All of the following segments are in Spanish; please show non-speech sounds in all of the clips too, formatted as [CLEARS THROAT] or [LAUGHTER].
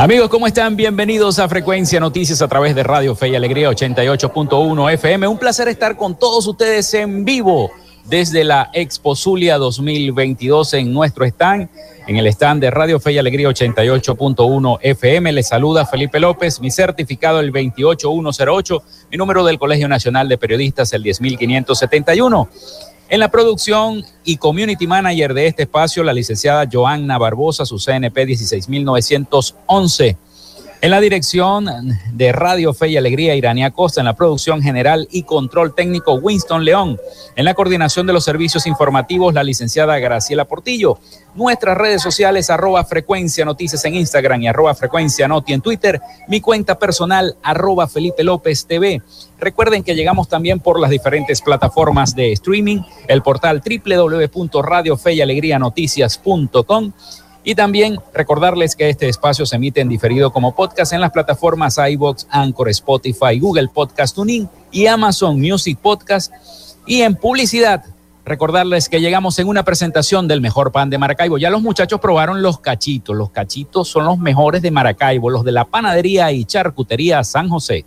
Amigos, ¿cómo están? Bienvenidos a Frecuencia Noticias a través de Radio Fe y Alegría 88.1 FM. Un placer estar con todos ustedes en vivo desde la Expo Zulia 2022 en nuestro stand, en el stand de Radio Fe y Alegría 88.1 FM. Les saluda Felipe López, mi certificado el 28108, mi número del Colegio Nacional de Periodistas el 10571. En la producción y community manager de este espacio, la licenciada Joanna Barbosa, su CNP 16911. En la dirección de Radio Fe y Alegría, Irania Costa. En la producción general y control técnico, Winston León. En la coordinación de los servicios informativos, la licenciada Graciela Portillo. Nuestras redes sociales, arroba frecuencia noticias en Instagram y arroba frecuencia noti en Twitter. Mi cuenta personal, arroba Felipe López TV. Recuerden que llegamos también por las diferentes plataformas de streaming, el portal www.radiofeyalegrianoticias.com y también recordarles que este espacio se emite en diferido como podcast en las plataformas iBox, Anchor, Spotify, Google Podcast Tuning y Amazon Music Podcast. Y en publicidad, recordarles que llegamos en una presentación del mejor pan de Maracaibo. Ya los muchachos probaron los cachitos. Los cachitos son los mejores de Maracaibo, los de la panadería y charcutería San José.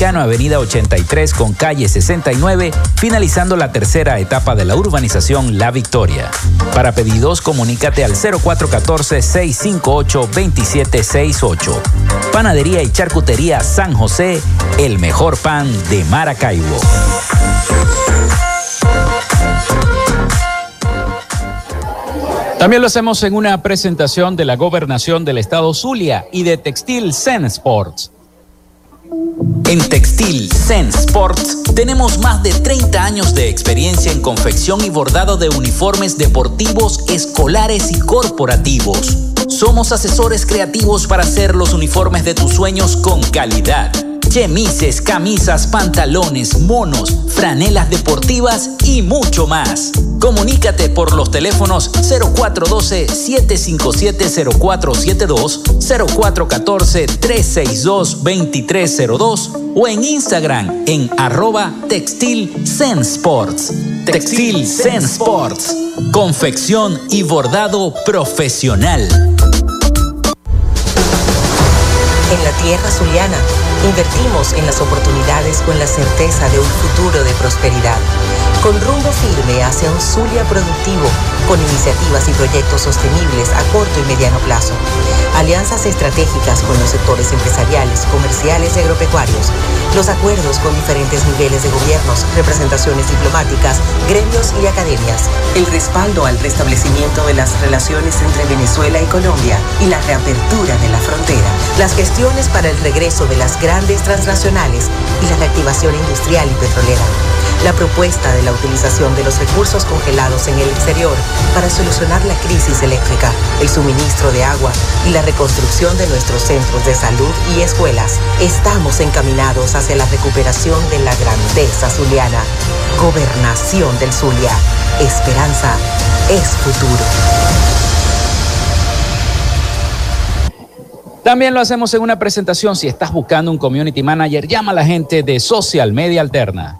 avenida 83 con calle 69, finalizando la tercera etapa de la urbanización La Victoria. Para pedidos, comunícate al 0414-658-2768. Panadería y Charcutería San José, el mejor pan de Maracaibo. También lo hacemos en una presentación de la gobernación del estado Zulia y de Textil Zen Sports. En Textil Zen Sports tenemos más de 30 años de experiencia en confección y bordado de uniformes deportivos, escolares y corporativos. Somos asesores creativos para hacer los uniformes de tus sueños con calidad chemises, camisas, pantalones, monos, franelas deportivas y mucho más. Comunícate por los teléfonos 0412-757-0472, 0414-362-2302 o en Instagram en arroba Textil Sports. Textil. Confección y bordado profesional. En la tierra zuliana Invertimos en las oportunidades con la certeza de un futuro de prosperidad, con rumbo firme hacia un Zulia productivo, con iniciativas y proyectos sostenibles a corto y mediano plazo, alianzas estratégicas con los sectores empresariales, comerciales y agropecuarios, los acuerdos con diferentes niveles de gobiernos, representaciones diplomáticas, gremios y academias, el respaldo al restablecimiento de las relaciones entre Venezuela y Colombia y la reapertura de la frontera, las gestiones para el regreso de las grandes transnacionales y la reactivación industrial y petrolera. La propuesta de la utilización de los recursos congelados en el exterior para solucionar la crisis eléctrica, el suministro de agua y la reconstrucción de nuestros centros de salud y escuelas. Estamos encaminados hacia la recuperación de la grandeza zuliana. Gobernación del Zulia. Esperanza es futuro. También lo hacemos en una presentación. Si estás buscando un community manager, llama a la gente de Social Media Alterna.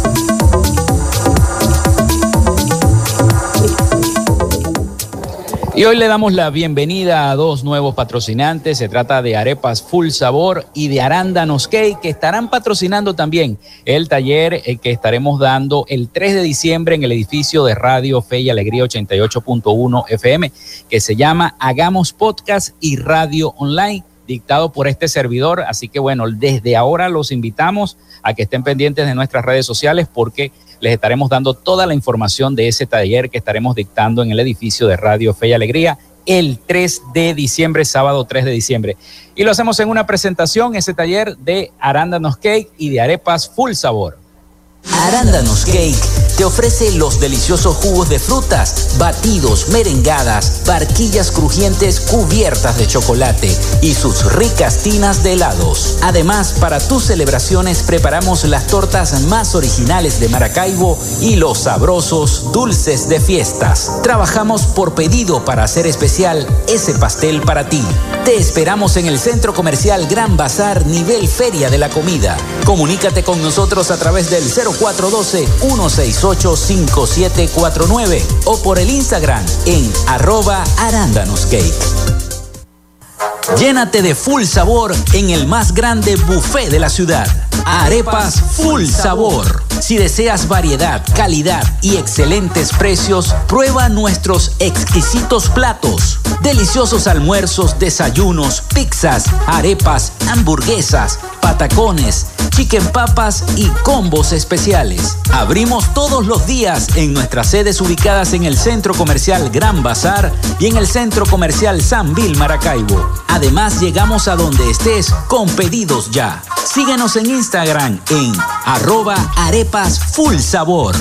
Y hoy le damos la bienvenida a dos nuevos patrocinantes. Se trata de Arepas Full Sabor y de Arándanos Cake, que estarán patrocinando también el taller eh, que estaremos dando el 3 de diciembre en el edificio de Radio Fe y Alegría 88.1 FM, que se llama Hagamos Podcast y Radio Online dictado por este servidor. Así que bueno, desde ahora los invitamos a que estén pendientes de nuestras redes sociales porque les estaremos dando toda la información de ese taller que estaremos dictando en el edificio de Radio Fe y Alegría el 3 de diciembre, sábado 3 de diciembre. Y lo hacemos en una presentación, ese taller de arándanos cake y de arepas full sabor. Arándanos Cake te ofrece los deliciosos jugos de frutas, batidos, merengadas, barquillas crujientes cubiertas de chocolate y sus ricas tinas de helados. Además, para tus celebraciones preparamos las tortas más originales de Maracaibo y los sabrosos dulces de fiestas. Trabajamos por pedido para hacer especial ese pastel para ti. Te esperamos en el Centro Comercial Gran Bazar, nivel Feria de la Comida. Comunícate con nosotros a través del 0412-168-5749 o por el Instagram en arroba arándanoscake. Llénate de full sabor en el más grande buffet de la ciudad. Arepas Full Sabor. Si deseas variedad, calidad y excelentes precios, prueba nuestros exquisitos platos. Deliciosos almuerzos, desayunos, pizzas, arepas, hamburguesas, patacones, chicken papas y combos especiales. Abrimos todos los días en nuestras sedes ubicadas en el Centro Comercial Gran Bazar y en el Centro Comercial San Vil Maracaibo. Además, llegamos a donde estés con pedidos ya. Síguenos en Instagram en arroba arepas full sabor.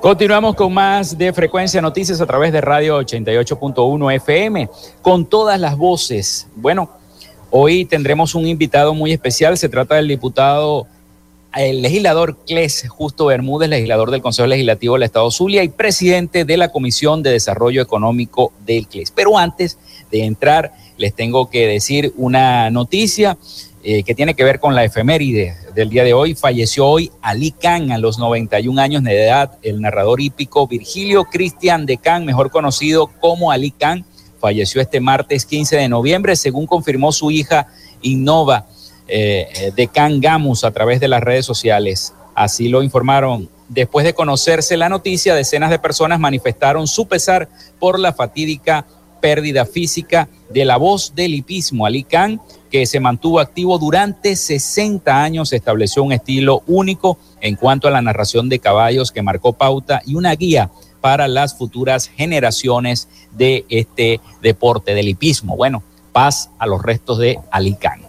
Continuamos con más de Frecuencia Noticias a través de Radio 88.1 FM, con todas las voces. Bueno, hoy tendremos un invitado muy especial, se trata del diputado, el legislador Cles Justo Bermúdez, legislador del Consejo Legislativo del Estado Zulia y presidente de la Comisión de Desarrollo Económico del Cles. Pero antes de entrar, les tengo que decir una noticia. Eh, que tiene que ver con la efeméride del día de hoy. Falleció hoy Ali Khan a los 91 años de edad, el narrador hípico Virgilio Cristian de Khan, mejor conocido como Ali Khan, falleció este martes 15 de noviembre, según confirmó su hija Innova eh, de Khan Gamus a través de las redes sociales. Así lo informaron. Después de conocerse la noticia, decenas de personas manifestaron su pesar por la fatídica pérdida física de la voz del hipismo. Ali Khan que se mantuvo activo durante 60 años, estableció un estilo único en cuanto a la narración de caballos que marcó pauta y una guía para las futuras generaciones de este deporte del hipismo. Bueno, paz a los restos de Alicán.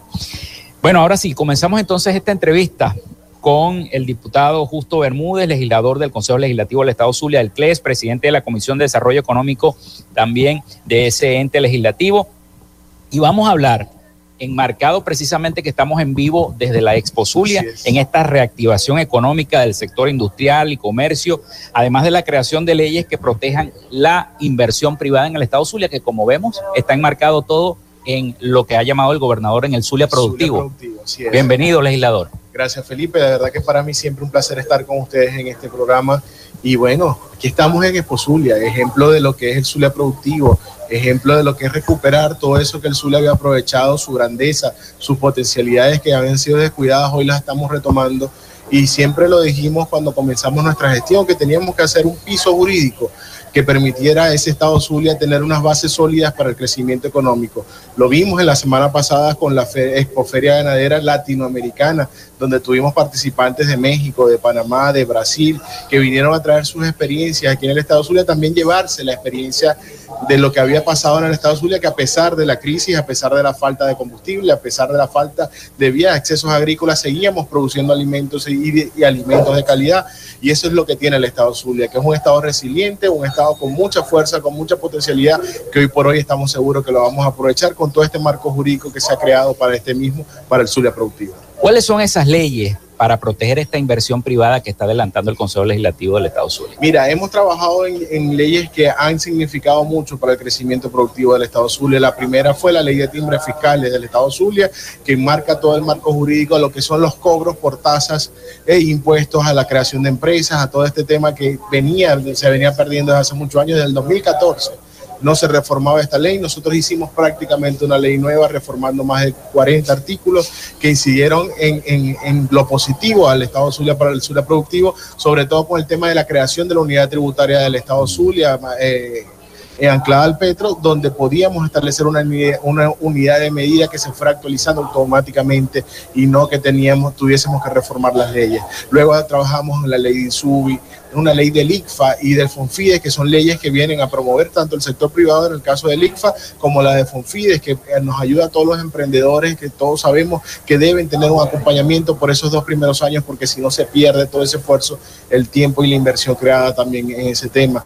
Bueno, ahora sí, comenzamos entonces esta entrevista con el diputado Justo Bermúdez, legislador del Consejo Legislativo del Estado Zulia del CLES, presidente de la Comisión de Desarrollo Económico también de ese ente legislativo. Y vamos a hablar enmarcado precisamente que estamos en vivo desde la Expo Zulia, en esta reactivación económica del sector industrial y comercio, además de la creación de leyes que protejan la inversión privada en el Estado Zulia, que como vemos está enmarcado todo en lo que ha llamado el gobernador en el Zulia Productivo. Bienvenido, legislador. Gracias, Felipe. De verdad que para mí siempre un placer estar con ustedes en este programa. Y bueno, aquí estamos en Expo Zulia, ejemplo de lo que es el Zulia Productivo, ejemplo de lo que es recuperar todo eso que el Zulia había aprovechado, su grandeza, sus potencialidades que habían sido descuidadas, hoy las estamos retomando. Y siempre lo dijimos cuando comenzamos nuestra gestión, que teníamos que hacer un piso jurídico que permitiera a ese Estado Zulia tener unas bases sólidas para el crecimiento económico. Lo vimos en la semana pasada con la Expoferia Ganadera Latinoamericana, donde tuvimos participantes de México, de Panamá, de Brasil, que vinieron a traer sus experiencias aquí en el Estado Zulia, también llevarse la experiencia de lo que había pasado en el Estado Zulia, que a pesar de la crisis, a pesar de la falta de combustible, a pesar de la falta de vías, accesos agrícolas, seguíamos produciendo alimentos y, alimentos de calidad. Y eso es lo que tiene el Estado Zulia, que es un Estado resiliente, un Estado con mucha fuerza, con mucha potencialidad, que hoy por hoy estamos seguros que lo vamos a aprovechar con todo este marco jurídico que se ha creado para este mismo, para el Zulia productivo. ¿Cuáles son esas leyes para proteger esta inversión privada que está adelantando el Consejo Legislativo del Estado Zulia? Mira, hemos trabajado en, leyes que han significado mucho para el crecimiento productivo del Estado Zulia. La primera fue la ley de timbres fiscales del Estado Zulia, que marca todo el marco jurídico a lo que son los cobros por tasas e impuestos a la creación de empresas, a todo este tema que venía, se venía perdiendo desde hace muchos años, desde el 2014 no se reformaba esta ley. Nosotros hicimos prácticamente una ley nueva reformando más de 40 artículos que incidieron en, lo positivo al Estado Zulia para el Zulia productivo, sobre todo con el tema de la creación de la unidad tributaria del Estado Zulia. Eh, anclada al petro, donde podíamos establecer una, una unidad de medida que se fuera actualizando automáticamente y no que teníamos, tuviésemos que reformar las leyes. Luego trabajamos en la ley de INSUBI, una ley del ICFA y del FONFIDES, que son leyes que vienen a promover tanto el sector privado en el caso del ICFA como la de FONFIDES, que eh, nos ayuda a todos los emprendedores, que todos sabemos que deben tener un acompañamiento por esos dos primeros años, porque si no se pierde todo ese esfuerzo, el tiempo y la inversión creada también en ese tema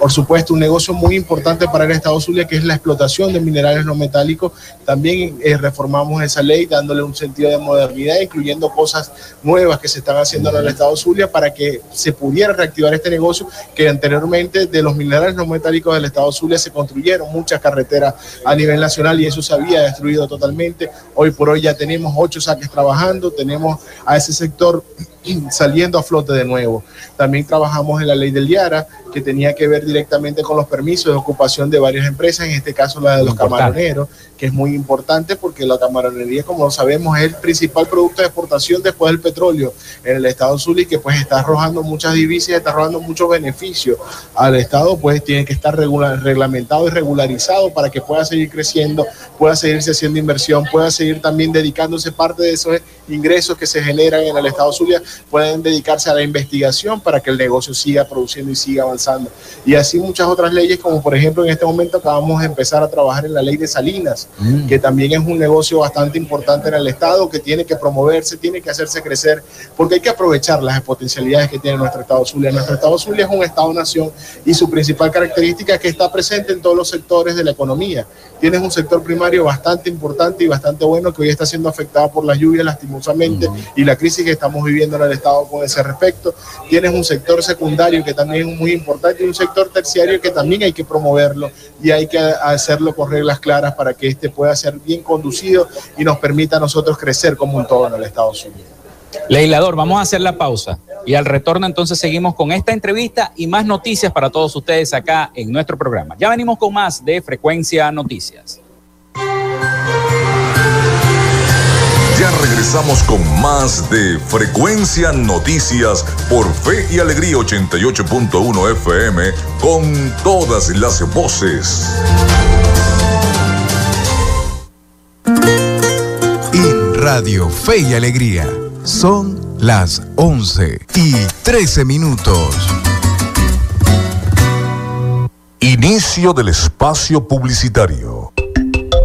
por supuesto, un negocio muy importante para el Estado Zulia, que es la explotación de minerales no metálicos. También eh, reformamos esa ley dándole un sentido de modernidad, incluyendo cosas nuevas que se están haciendo en el Estado Zulia para que se pudiera reactivar este negocio, que anteriormente de los minerales no metálicos del Estado Zulia se construyeron muchas carreteras a nivel nacional y eso se había destruido totalmente. Hoy por hoy ya tenemos ocho saques trabajando, tenemos a ese sector [CLEARS THROAT] saliendo a flote de nuevo. También trabajamos en la ley del Yara, que tenía que ver directamente con los permisos de ocupación de varias empresas, en este caso la de los camaroneros, que es muy importante porque la camaronería, como sabemos, es el principal producto de exportación después del petróleo en el Estado Zulia que pues está arrojando muchas divisas, está arrojando muchos beneficios al Estado, pues tiene que estar regular, reglamentado y regularizado para que pueda seguir creciendo, pueda seguirse haciendo inversión, pueda seguir también dedicándose parte de esos ingresos que se generan en el Estado Zulia, pueden dedicarse a la investigación para que el negocio siga produciendo y siga avanzando. Y así muchas otras leyes, como por ejemplo en este momento acabamos de empezar a trabajar en la ley de Salinas, mm. que también es un negocio bastante importante en el Estado, que tiene que promoverse, tiene que hacerse crecer, porque hay que aprovechar las potencialidades que tiene nuestro Estado Zulia. Nuestro Estado Zulia es un Estado-nación y su principal característica es que está presente en todos los sectores de la economía. Tienes un sector primario bastante importante y bastante bueno que hoy está siendo afectado por las lluvias lastimosamente mm. y la crisis que estamos viviendo en el Estado con ese respecto. Tienes un sector secundario que también es muy importante y un sector terciario que también hay que promoverlo y hay que hacerlo con reglas claras para que este pueda ser bien conducido y nos permita a nosotros crecer como un todo en el Estado Unidos. Legislador, vamos a hacer la pausa y al retorno entonces seguimos con esta entrevista y más noticias para todos ustedes acá en nuestro programa. Ya venimos con más de Frecuencia Noticias. Ya regresamos con más de Frecuencia Noticias por Fe y Alegría 88.1 FM con todas las voces. En Radio Fe y Alegría son las 11 y 13 minutos. Inicio del espacio publicitario.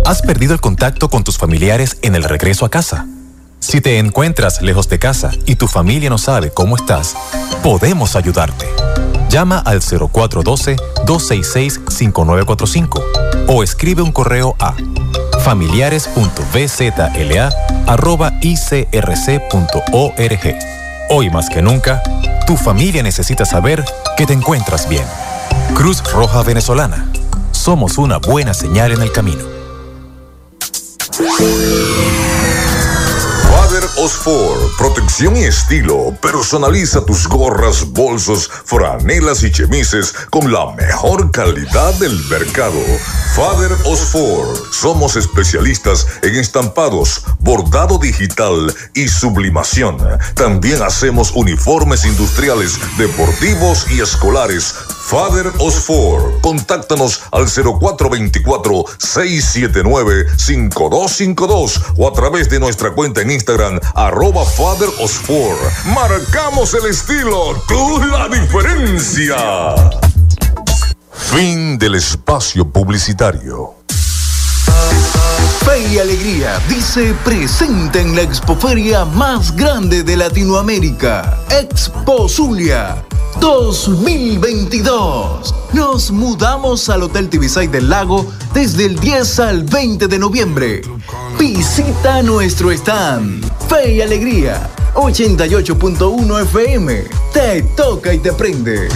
¿Has perdido el contacto con tus familiares en el regreso a casa? Si te encuentras lejos de casa y tu familia no sabe cómo estás, podemos ayudarte. Llama al 0412-266-5945 o escribe un correo a familiares.bzla.icrc.org. Hoy más que nunca, tu familia necesita saber que te encuentras bien. Cruz Roja Venezolana. Somos una buena señal en el camino. Thank Father Osfor, protección y estilo. Personaliza tus gorras, bolsos, franelas y chemises con la mejor calidad del mercado. Father Osfor, somos especialistas en estampados, bordado digital y sublimación. También hacemos uniformes industriales, deportivos y escolares Father Osfor. Contáctanos al 0424-679-5252 o a través de nuestra cuenta en Instagram, arroba Father Osfor. Marcamos el estilo, tú la diferencia. Fin del espacio publicitario. Fe y Alegría dice presente en la expoferia más grande de Latinoamérica, Expo Zulia 2022. Nos mudamos al Hotel Tibisay del Lago desde el 10 al 20 de noviembre. Visita nuestro stand. Fe y Alegría, 88.1 FM. Te toca y te prende.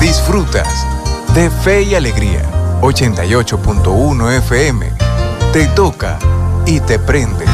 Disfrutas de Fe y Alegría, 88.1 FM. Te toca y te prende.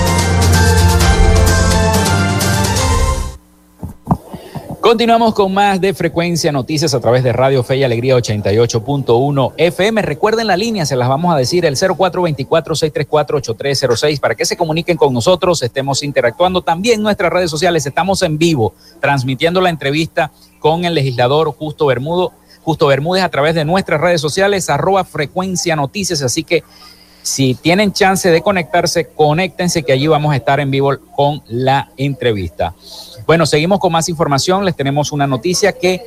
Continuamos con más de Frecuencia Noticias a través de Radio Fe y Alegría 88.1 FM. Recuerden la línea, se las vamos a decir, el 0424-634-8306 para que se comuniquen con nosotros, estemos interactuando. También en nuestras redes sociales estamos en vivo, transmitiendo la entrevista con el legislador Justo Bermudo, Justo Bermúdez a través de nuestras redes sociales, arroba Frecuencia Noticias. Así que si tienen chance de conectarse, conéctense que allí vamos a estar en vivo con la entrevista. Bueno, seguimos con más información. Les tenemos una noticia que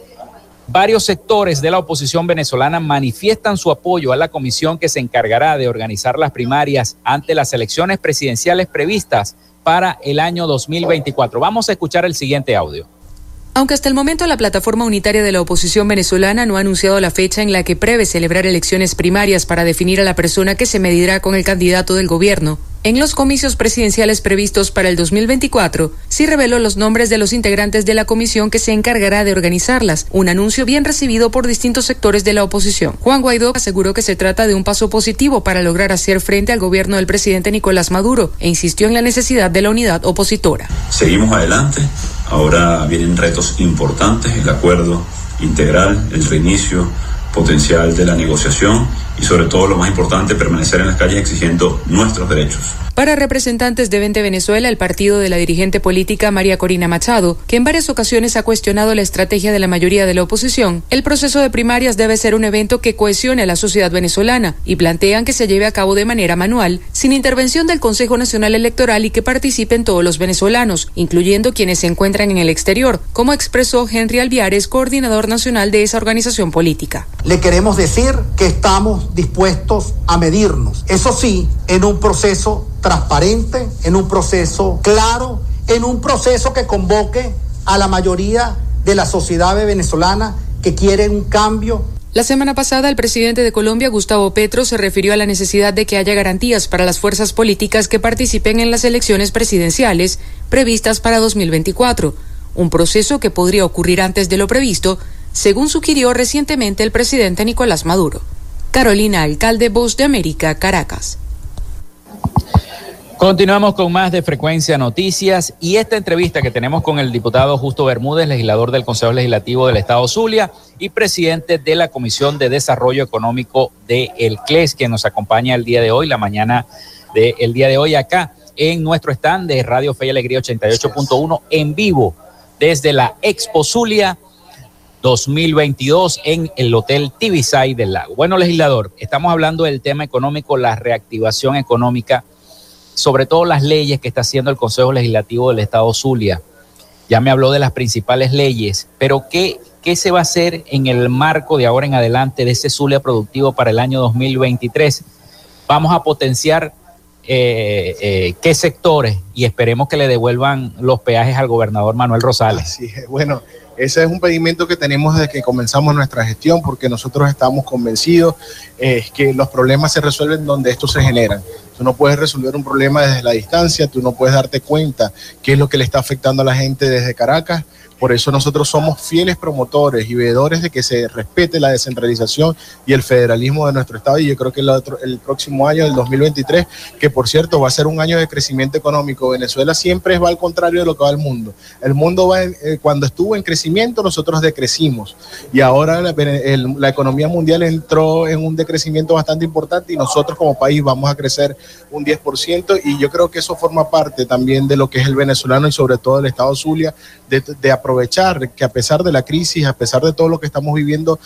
varios sectores de la oposición venezolana manifiestan su apoyo a la comisión que se encargará de organizar las primarias ante las elecciones presidenciales previstas para el año 2024. Vamos a escuchar el siguiente audio. Aunque hasta el momento la plataforma unitaria de la oposición venezolana no ha anunciado la fecha en la que prevé celebrar elecciones primarias para definir a la persona que se medirá con el candidato del gobierno, en los comicios presidenciales previstos para el 2024, sí reveló los nombres de los integrantes de la comisión que se encargará de organizarlas, un anuncio bien recibido por distintos sectores de la oposición. Juan Guaidó aseguró que se trata de un paso positivo para lograr hacer frente al gobierno del presidente Nicolás Maduro e insistió en la necesidad de la unidad opositora. Seguimos adelante, ahora vienen retos importantes, el acuerdo integral, el reinicio potencial de la negociación y sobre todo lo más importante, permanecer en las calles exigiendo nuestros derechos. Para representantes de Vente Venezuela, el partido de la dirigente política María Corina Machado, que en varias ocasiones ha cuestionado la estrategia de la mayoría de la oposición, el proceso de primarias debe ser un evento que cohesione a la sociedad venezolana y plantean que se lleve a cabo de manera manual, sin intervención del Consejo Nacional Electoral y que participen todos los venezolanos, incluyendo quienes se encuentran en el exterior, como expresó Henry Alviares, coordinador nacional de esa organización política. Le queremos decir que estamos dispuestos a medirnos, eso sí, en un proceso transparente, en un proceso claro, en un proceso que convoque a la mayoría de la sociedad venezolana que quiere un cambio la semana pasada, el presidente de Colombia, Gustavo Petro, se refirió a la necesidad de que haya garantías para las fuerzas políticas que participen en las elecciones presidenciales previstas para 2024, un proceso que podría ocurrir antes de lo previsto, según sugirió recientemente el presidente Nicolás Maduro. Carolina Alcalde, Voz de América, Caracas. Continuamos con más de Frecuencia Noticias y esta entrevista que tenemos con el diputado Justo Bermúdez, legislador del Consejo Legislativo del Estado Zulia y presidente de la Comisión de Desarrollo Económico de CLES, que nos acompaña el día de hoy, la mañana del día de hoy acá en nuestro stand de Radio Fe y Alegría 88.1 en vivo desde la Expo Zulia 2022 en el Hotel Tibisay del Lago. Bueno, legislador, estamos hablando del tema económico, la reactivación económica sobre todo las leyes que está haciendo el Consejo Legislativo del Estado Zulia. Ya me habló de las principales leyes, pero ¿qué, ¿qué se va a hacer en el marco de ahora en adelante de ese Zulia productivo para el año 2023? Vamos a potenciar eh, eh, qué sectores y esperemos que le devuelvan los peajes al gobernador Manuel Rosales. Sí, bueno, ese es un pedimento que tenemos desde que comenzamos nuestra gestión, porque nosotros estamos convencidos eh, que los problemas se resuelven donde estos se generan. Tú no puedes resolver un problema desde la distancia, tú no puedes darte cuenta qué es lo que le está afectando a la gente desde Caracas por eso nosotros somos fieles promotores y veedores de que se respete la descentralización y el federalismo de nuestro Estado. Y yo creo que el, otro, el próximo año, el 2023, que por cierto va a ser un año de crecimiento económico, Venezuela siempre va al contrario de lo que va el mundo. El mundo va eh, cuando estuvo en crecimiento, nosotros decrecimos. Y ahora la, la economía mundial entró en un decrecimiento bastante importante y nosotros como país vamos a crecer un 10%. Y yo creo que eso forma parte también de lo que es el venezolano y sobre todo el Estado Zulia, de, de aprovechar que a pesar de la crisis, a pesar de todo lo que estamos viviendo,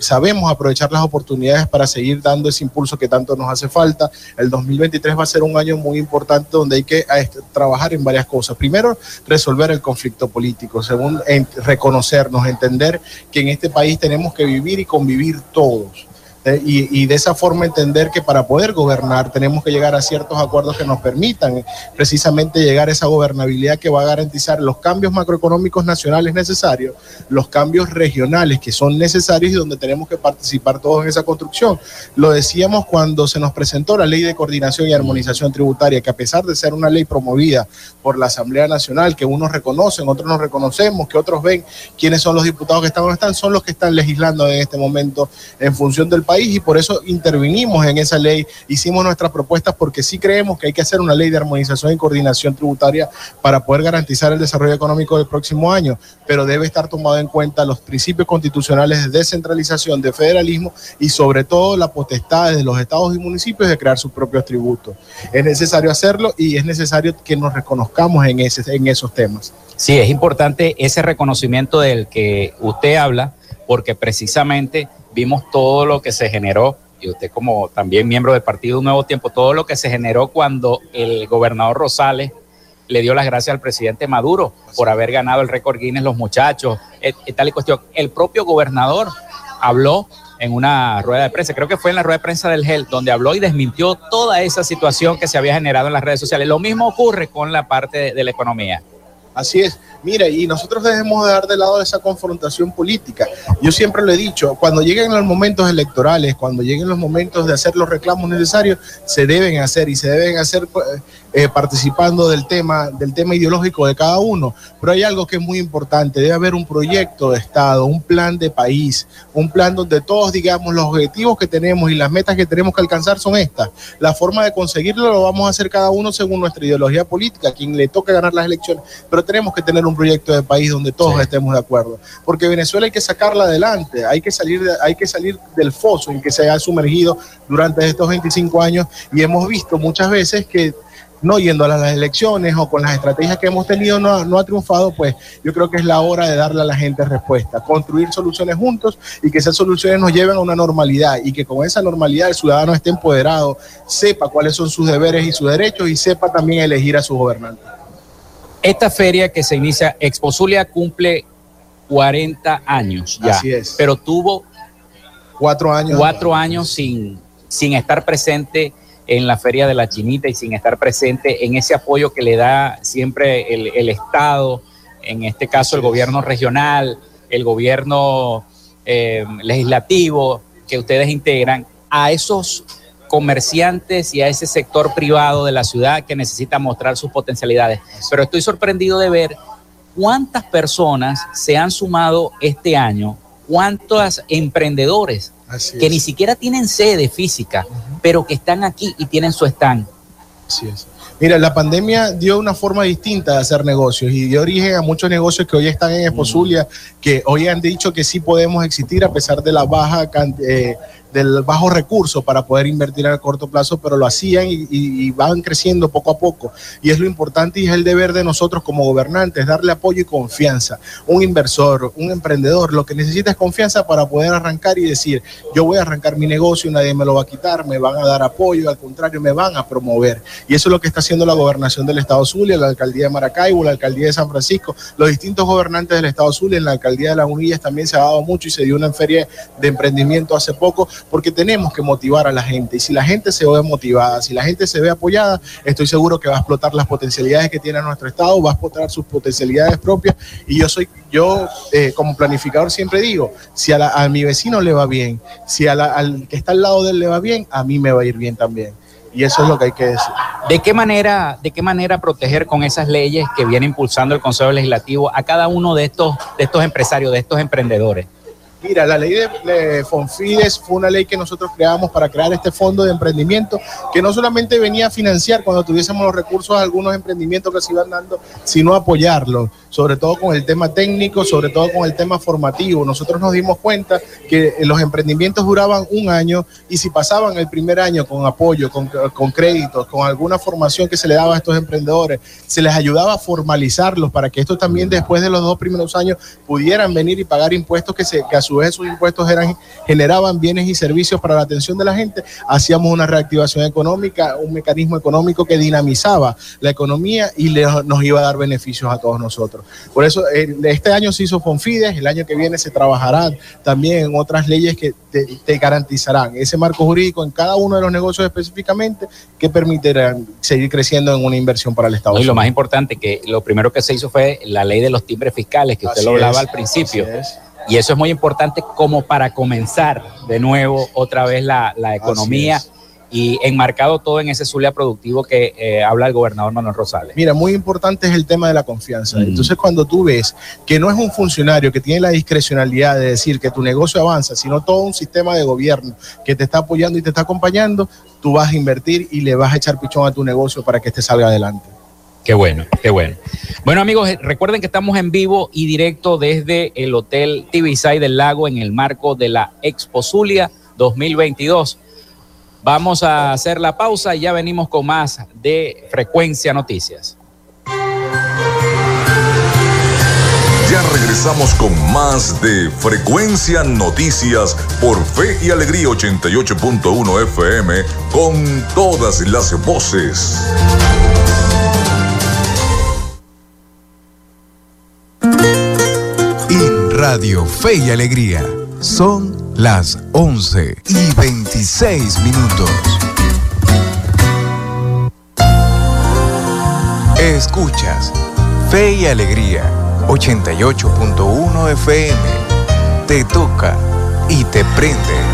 sabemos aprovechar las oportunidades para seguir dando ese impulso que tanto nos hace falta. El 2023 va a ser un año muy importante donde hay que trabajar en varias cosas. Primero, resolver el conflicto político. Segundo, reconocernos, entender que en este país tenemos que vivir y convivir todos eh, y, de esa forma entender que para poder gobernar tenemos que llegar a ciertos acuerdos que nos permitan precisamente llegar a esa gobernabilidad que va a garantizar los cambios macroeconómicos nacionales necesarios, los cambios regionales que son necesarios y donde tenemos que participar todos en esa construcción. Lo decíamos cuando se nos presentó la ley de coordinación y armonización tributaria, que a pesar de ser una ley promovida por la Asamblea Nacional, que unos reconocen, otros no reconocemos, que otros ven quiénes son los diputados que están o no están, son los que están legislando en este momento en función del país y por eso intervinimos en esa ley, hicimos nuestras propuestas porque sí creemos que hay que hacer una ley de armonización y coordinación tributaria para poder garantizar el desarrollo económico del próximo año, pero debe estar tomado en cuenta los principios constitucionales de descentralización, de federalismo y sobre todo la potestad de los estados y municipios de crear sus propios tributos. Es necesario hacerlo y es necesario que nos reconozcamos en, ese, en esos temas. Sí, es importante ese reconocimiento del que usted habla, porque precisamente vimos todo lo que se generó, y usted como también miembro del Partido Nuevo Tiempo, todo lo que se generó cuando el gobernador Rosales le dio las gracias al presidente Maduro por haber ganado el récord Guinness los muchachos, et, tal y cuestión. El propio gobernador habló en una rueda de prensa, creo que fue en la rueda de prensa del GEL, donde habló y desmintió toda esa situación que se había generado en las redes sociales. Lo mismo ocurre con la parte de la economía. Así es. Mira, y nosotros debemos dar de lado esa confrontación política. Yo siempre lo he dicho, cuando lleguen los momentos electorales, cuando lleguen los momentos de hacer los reclamos necesarios, se deben hacer y se deben hacer eh, participando del tema, del tema ideológico de cada uno. Pero hay algo que es muy importante, debe haber un proyecto de Estado, un plan de país, un plan donde todos digamos los objetivos que tenemos y las metas que tenemos que alcanzar son estas. La forma de conseguirlo lo vamos a hacer cada uno según nuestra ideología política, quien le toca ganar las elecciones. Pero tenemos que tener un proyecto de país donde todos estemos de acuerdo. Porque Venezuela hay que sacarla adelante, hay que, salir hay que salir del foso en que se ha sumergido durante estos 25 años y hemos visto muchas veces que no yendo a las elecciones o con las estrategias que hemos tenido no, no, ha triunfado, pues yo creo que es la hora de darle a la gente respuesta, construir soluciones juntos y que esas soluciones nos lleven a una normalidad y que con esa normalidad el ciudadano esté empoderado, sepa cuáles son sus deberes y sus derechos y sepa también elegir a sus gobernantes. Esta feria que se inicia, Exposulia cumple 40 años ya. Así es. Pero tuvo cuatro años, cuatro años sin, sin estar presente en la Feria de la Chinita y sin estar presente en ese apoyo que le da siempre el, Estado, en este caso el gobierno regional, el gobierno eh, legislativo que ustedes integran, a esos comerciantes y a ese sector privado de la ciudad que necesita mostrar sus potencialidades. Pero estoy sorprendido de ver cuántas personas se han sumado este año, cuántos emprendedores que ni siquiera tienen sede física, pero que están aquí y tienen su stand. Así es. Mira, la pandemia dio una forma distinta de hacer negocios y dio origen a muchos negocios que hoy están en Esposulia, que hoy han dicho que sí podemos existir a pesar de la baja eh, del bajo recurso para poder invertir a corto plazo, pero lo hacían y, van creciendo poco a poco. Y es lo importante y es el deber de nosotros como gobernantes, darle apoyo y confianza. Un inversor, un emprendedor, lo que necesita es confianza para poder arrancar y decir, yo voy a arrancar mi negocio nadie me lo va a quitar, me van a dar apoyo, al contrario, me van a promover. Y eso es lo que está haciendo la gobernación del Estado Zulia, la alcaldía de Maracaibo, la alcaldía de San Francisco, los distintos gobernantes del Estado Zulia, en la alcaldía de Las Unillas también se ha dado mucho y se dio una feria de emprendimiento hace poco porque tenemos que motivar a la gente. Y si la gente se ve motivada, si la gente se ve apoyada, estoy seguro que va a explotar las potencialidades que tiene nuestro Estado, va a explotar sus potencialidades propias. Y yo soy, yo eh, como planificador siempre digo, si a, mi vecino le va bien, si al que está al lado de él le va bien, a mí me va a ir bien también. Y eso es lo que hay que decir. ¿De qué manera, de qué manera proteger con esas leyes que viene impulsando el Consejo Legislativo a cada uno de estos, de estos empresarios, de estos emprendedores? Mira, la ley de, Fonfides fue una ley que nosotros creamos para crear este fondo de emprendimiento que no solamente venía a financiar cuando tuviésemos los recursos a algunos emprendimientos que se iban dando, sino apoyarlos, sobre todo con el tema técnico, sobre todo con el tema formativo. Nosotros nos dimos cuenta que los emprendimientos duraban un año y si pasaban el primer año con apoyo, con, con créditos, con alguna formación que se le daba a estos emprendedores, se les ayudaba a formalizarlos para que estos también después de los dos primeros años pudieran venir y pagar impuestos que, se, que a su vez esos impuestos eran, generaban bienes y servicios para la atención de la gente, hacíamos una reactivación económica, un mecanismo económico que dinamizaba la economía y nos iba a dar beneficios a todos nosotros. Por eso este año se hizo Confides, el año que viene se trabajará también en otras leyes que te, garantizarán ese marco jurídico en cada uno de los negocios específicamente que permitirán seguir creciendo en una inversión para el Estado. Y lo más importante, que lo primero que se hizo fue la ley de los timbres fiscales, que usted lo hablaba al principio. Y eso es muy importante como para comenzar de nuevo otra vez la, economía y enmarcado todo en ese Zulia productivo que eh, habla el gobernador Manuel Rosales. Mira, muy importante es el tema de la confianza. Mm. Entonces, cuando tú ves que no es un funcionario que tiene la discrecionalidad de decir que tu negocio avanza, sino todo un sistema de gobierno que te está apoyando y te está acompañando, tú vas a invertir y le vas a echar pichón a tu negocio para que este salga adelante. Qué bueno, qué bueno. Bueno, amigos, eh, recuerden que estamos en vivo y directo desde el Hotel Tibisay del Lago en el marco de la Expo Zulia 2022. Vamos a hacer la pausa y ya venimos con más de Frecuencia Noticias. Ya regresamos con más de Frecuencia Noticias por Fe y Alegría 88.1 FM con todas las voces. Radio Fe y Alegría. Son las 11 y 26 minutos. Escuchas Fe y Alegría 88.1 FM. Te toca y te prende.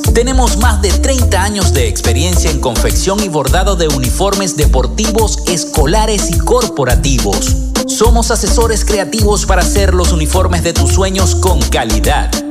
tenemos más de 30 años de experiencia en confección y bordado de uniformes deportivos, escolares y corporativos. Somos asesores creativos para hacer los uniformes de tus sueños con calidad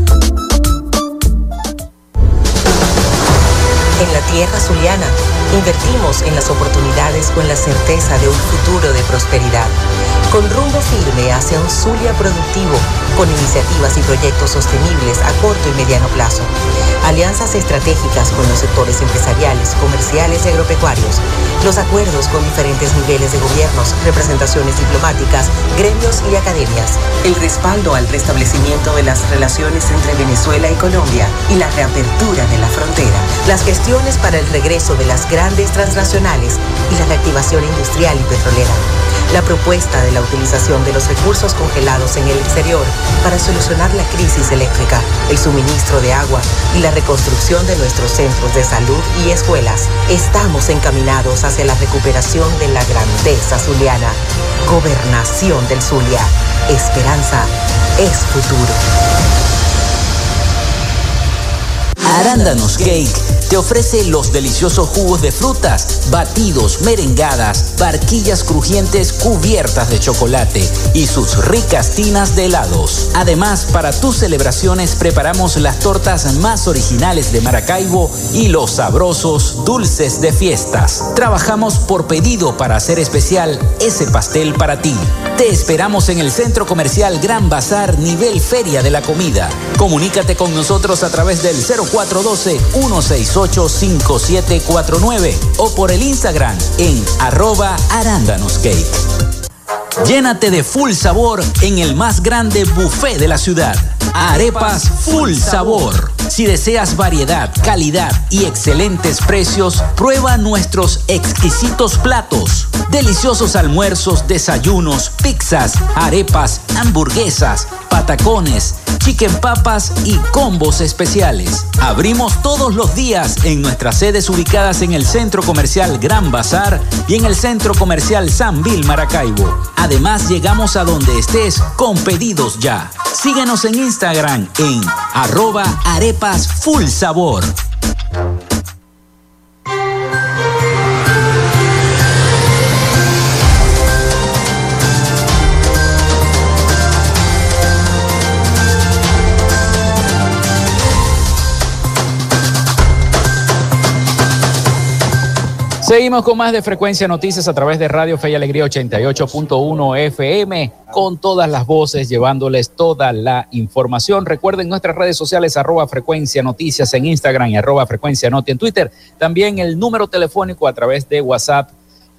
En la tierra zuliana Invertimos en las oportunidades con la certeza de un futuro de prosperidad. Con rumbo firme hacia un Zulia productivo, con iniciativas y proyectos sostenibles a corto y mediano plazo. Alianzas estratégicas con los sectores empresariales, comerciales y agropecuarios. Los acuerdos con diferentes niveles de gobiernos, representaciones diplomáticas, gremios y academias. El respaldo al restablecimiento de las relaciones entre Venezuela y Colombia y la reapertura de la frontera. Las gestiones para el regreso de las grandes transnacionales y la reactivación industrial y petrolera la propuesta de la utilización de los recursos congelados en el exterior para solucionar la crisis eléctrica, el suministro de agua y la reconstrucción de nuestros centros de salud y escuelas. Estamos encaminados hacia la recuperación de la grandeza zuliana. Gobernación del Zulia. Esperanza es futuro. Arándanos Cake te ofrece los deliciosos jugos de frutas, batidos, merengadas, barquillas crujientes cubiertas de chocolate y sus ricas tinas de helados. Además, para tus celebraciones preparamos las tortas más originales de Maracaibo y los sabrosos dulces de fiestas. Trabajamos por pedido para hacer especial ese pastel para ti. Te esperamos en el Centro Comercial Gran Bazar, nivel Feria de la Comida. Comunícate con nosotros a través del 0412 168 5749 o por el Instagram en arroba arándanoscake. Llénate de full sabor en el más grande buffet de la ciudad. Arepas Full Sabor. Si deseas variedad, calidad y excelentes precios, prueba nuestros exquisitos platos. Deliciosos almuerzos, desayunos, pizzas, arepas, hamburguesas, patacones, chicken papas y combos especiales. Abrimos todos los días en nuestras sedes ubicadas en el Centro Comercial Gran Bazar y en el Centro Comercial San Vil Maracaibo. Además, llegamos a donde estés con pedidos ya. Síguenos en Instagram en arroba arepas full sabor. Seguimos con más de Frecuencia Noticias a través de Radio Fe y Alegría 88.1 FM, con todas las voces, llevándoles toda la información. Recuerden nuestras redes sociales, arroba Frecuencia Noticias en Instagram y arroba Frecuencia Noti en Twitter. También el número telefónico a través de WhatsApp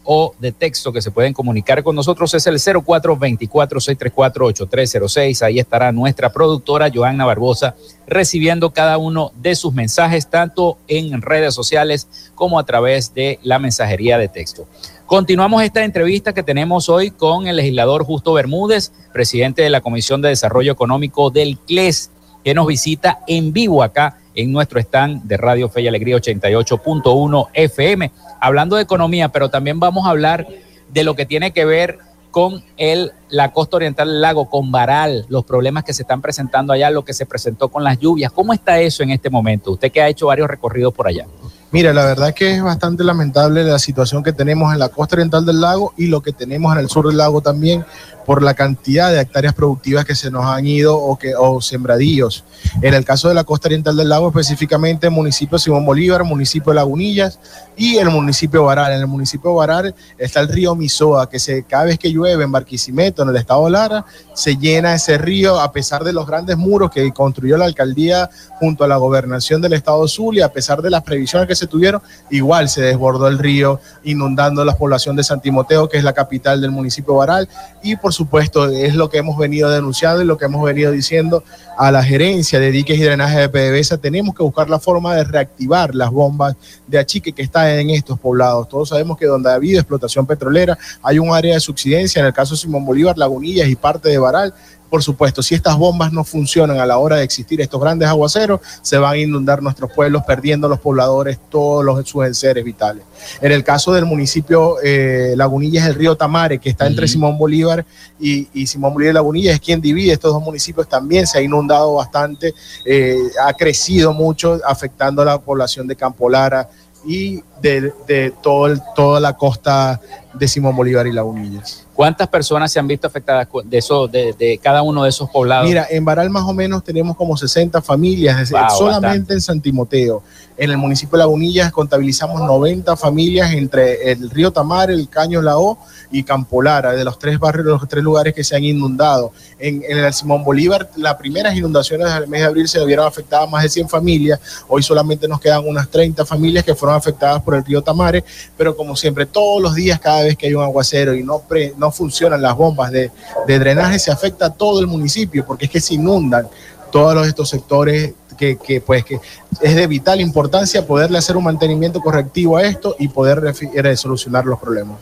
o de texto que se pueden comunicar con nosotros es el 0424-634-8306. Ahí estará nuestra productora Joanna Barbosa recibiendo cada uno de sus mensajes, tanto en redes sociales como a través de la mensajería de texto. Continuamos esta entrevista que tenemos hoy con el legislador Justo Bermúdez, presidente de la Comisión de Desarrollo Económico del CLES, que nos visita en vivo acá en nuestro stand de Radio Fe y Alegría 88.1 FM hablando de economía, pero también vamos a hablar de lo que tiene que ver con el, la costa oriental del lago, con Baral, los problemas que se están presentando allá, lo que se presentó con las lluvias. ¿Cómo está eso en este momento? Usted que ha hecho varios recorridos por allá. Mira, la verdad que es bastante lamentable la situación que tenemos en la costa oriental del lago y lo que tenemos en el sur del lago también, por la cantidad de hectáreas productivas que se nos han ido o, que, o sembradíos. En el caso de la costa oriental del lago, específicamente el municipio Simón Bolívar, municipio de Lagunillas y el municipio de Baral. En el municipio de Baral está el río Misoa, que se, cada vez que llueve en Barquisimeto, en el estado de Lara, se llena ese río a pesar de los grandes muros que construyó la alcaldía junto a la gobernación del estado Zulia, a pesar de las previsiones que se tuvieron, igual se desbordó el río, inundando la población de San Timoteo, que es la capital del municipio Baral, y por supuesto es lo que hemos venido denunciando y lo que hemos venido diciendo a la gerencia de diques y drenaje de PDVSA, tenemos que buscar la forma de reactivar las bombas de achique que están en estos poblados. Todos sabemos que donde ha habido explotación petrolera hay un área de subsidencia, en el caso de Simón Bolívar, Lagunillas y parte de Baral, por supuesto, si estas bombas no funcionan a la hora de existir estos grandes aguaceros, se van a inundar nuestros pueblos, perdiendo los pobladores todos los, sus enseres vitales. En el caso del municipio eh, Lagunilla es el río Tamare, que está entre Simón Bolívar y, Simón Bolívar y Lagunilla, es quien divide estos dos municipios, también se ha inundado bastante, eh, ha crecido mucho, afectando a la población de Campo Lara, y de, de todo el- toda la costa de Simón Bolívar y Lagunillas. ¿Cuántas personas se han visto afectadas de eso, de, de cada uno de esos poblados? Mira, en Baral más o menos tenemos como 60 familias, Wow, solamente bastante. en San Timoteo. En el municipio de Lagunillas contabilizamos 90 familias entre el río Tamar, el Caño Lao y Campolara, de los tres barrios, los tres lugares que se han inundado. En, en el Simón Bolívar, las primeras inundaciones del mes de abril se vieron afectadas más de 100 familias. Hoy solamente nos quedan unas 30 familias que fueron afectadas por el río Tamare, pero como siempre, todos los días, cada vez que hay un aguacero y no, pre- no funcionan las bombas de, drenaje, se afecta a todo el municipio, porque es que se inundan todos estos sectores que, que, pues que es de vital importancia poderle hacer un mantenimiento correctivo a esto y poder eh, solucionar los problemas.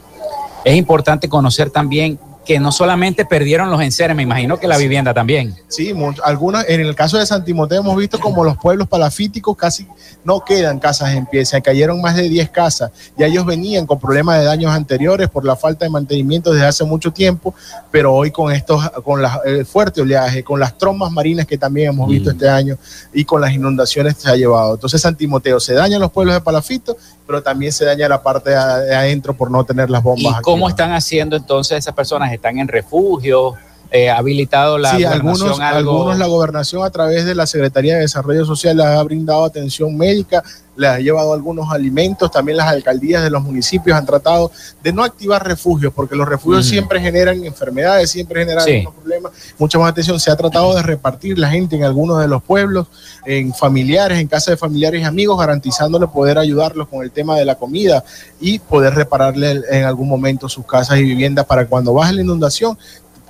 Es importante conocer también que no solamente perdieron los enseres, me imagino que la vivienda también. Sí, algunas, en el caso de San Timoteo hemos visto como los pueblos palafíticos casi no quedan casas en pie, se cayeron más de 10 casas, ya ellos venían con problemas de daños anteriores por la falta de mantenimiento desde hace mucho tiempo, pero hoy con estos, con la- el fuerte oleaje, con las trombas marinas que también hemos visto este año y con las inundaciones se ha llevado. Entonces San Timoteo se dañan los pueblos de palafito, pero también se daña la parte de, de adentro por no tener las bombas. ¿Y cómo activas. están haciendo entonces esas personas? ¿Están en refugio? Eh, ¿Habilitado la sí, gobernación algunos, algo? algunos la gobernación a través de la Secretaría de Desarrollo Social les ha brindado atención médica, les ha llevado algunos alimentos, también las alcaldías de los municipios han tratado de no activar refugios, porque los refugios siempre generan enfermedades, siempre generan Sí. problemas, mucha más atención. Se ha tratado de repartir la gente en algunos de los pueblos, en familiares, en casa de familiares y amigos, garantizándole poder ayudarlos con el tema de la comida y poder repararle en algún momento sus casas y viviendas para cuando baje la inundación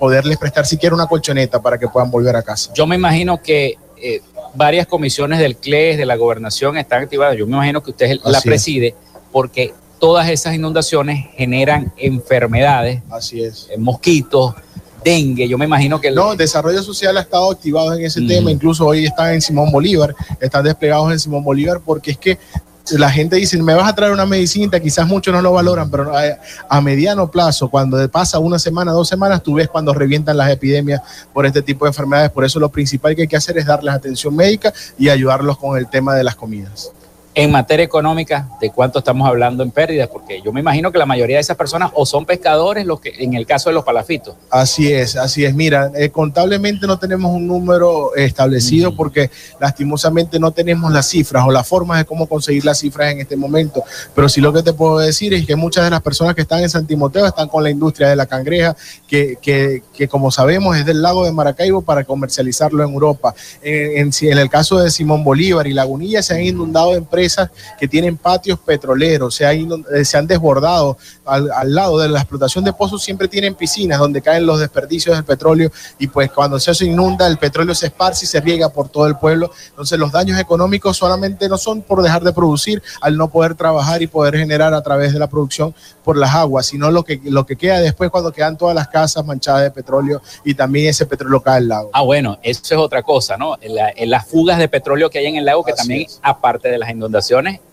poderles prestar siquiera una colchoneta para que puedan volver a casa. Yo me imagino que eh, varias comisiones del CLES, de la gobernación, están activadas. Yo me imagino que usted la Así es. preside porque todas esas inundaciones generan enfermedades, Así es. eh, mosquitos, dengue. Yo me imagino que... el- No, Desarrollo Social ha estado activado en ese tema, incluso hoy están en Simón Bolívar, están desplegados en Simón Bolívar, porque es que la gente dice, me vas a traer una medicina, quizás muchos no lo valoran, pero a, mediano plazo, cuando pasa una semana, dos semanas, tú ves cuando revientan las epidemias por este tipo de enfermedades. Por eso lo principal que hay que hacer es darles atención médica y ayudarlos con el tema de las comidas. En materia económica, ¿de cuánto estamos hablando en pérdidas? Porque yo me imagino que la mayoría de esas personas o son pescadores, los que, en el caso de los palafitos. Así es, así es. Mira, eh, contablemente no tenemos un número establecido porque lastimosamente no tenemos las cifras o las formas de cómo conseguir las cifras en este momento. Pero sí lo que te puedo decir es que muchas de las personas que están en San Timoteo están con la industria de la cangreja, que, que, que como sabemos es del lago de Maracaibo para comercializarlo en Europa. En, en- en el caso de Simón Bolívar y Lagunilla se han inundado empresas que tienen patios petroleros, se, ha inund- eh, se han desbordado al, al lado de la explotación de pozos, siempre tienen piscinas donde caen los desperdicios del petróleo y pues cuando se inunda el petróleo se esparce y se riega por todo el pueblo. Entonces los daños económicos solamente no son por dejar de producir al no poder trabajar y poder generar a través de la producción por las aguas, sino lo que, lo que queda después cuando quedan todas las casas manchadas de petróleo y también ese petróleo cae al lago. Ah, bueno, eso es otra cosa, ¿no? La- en las fugas de petróleo que hay en el lago, que Así también, es. aparte de las inundaciones,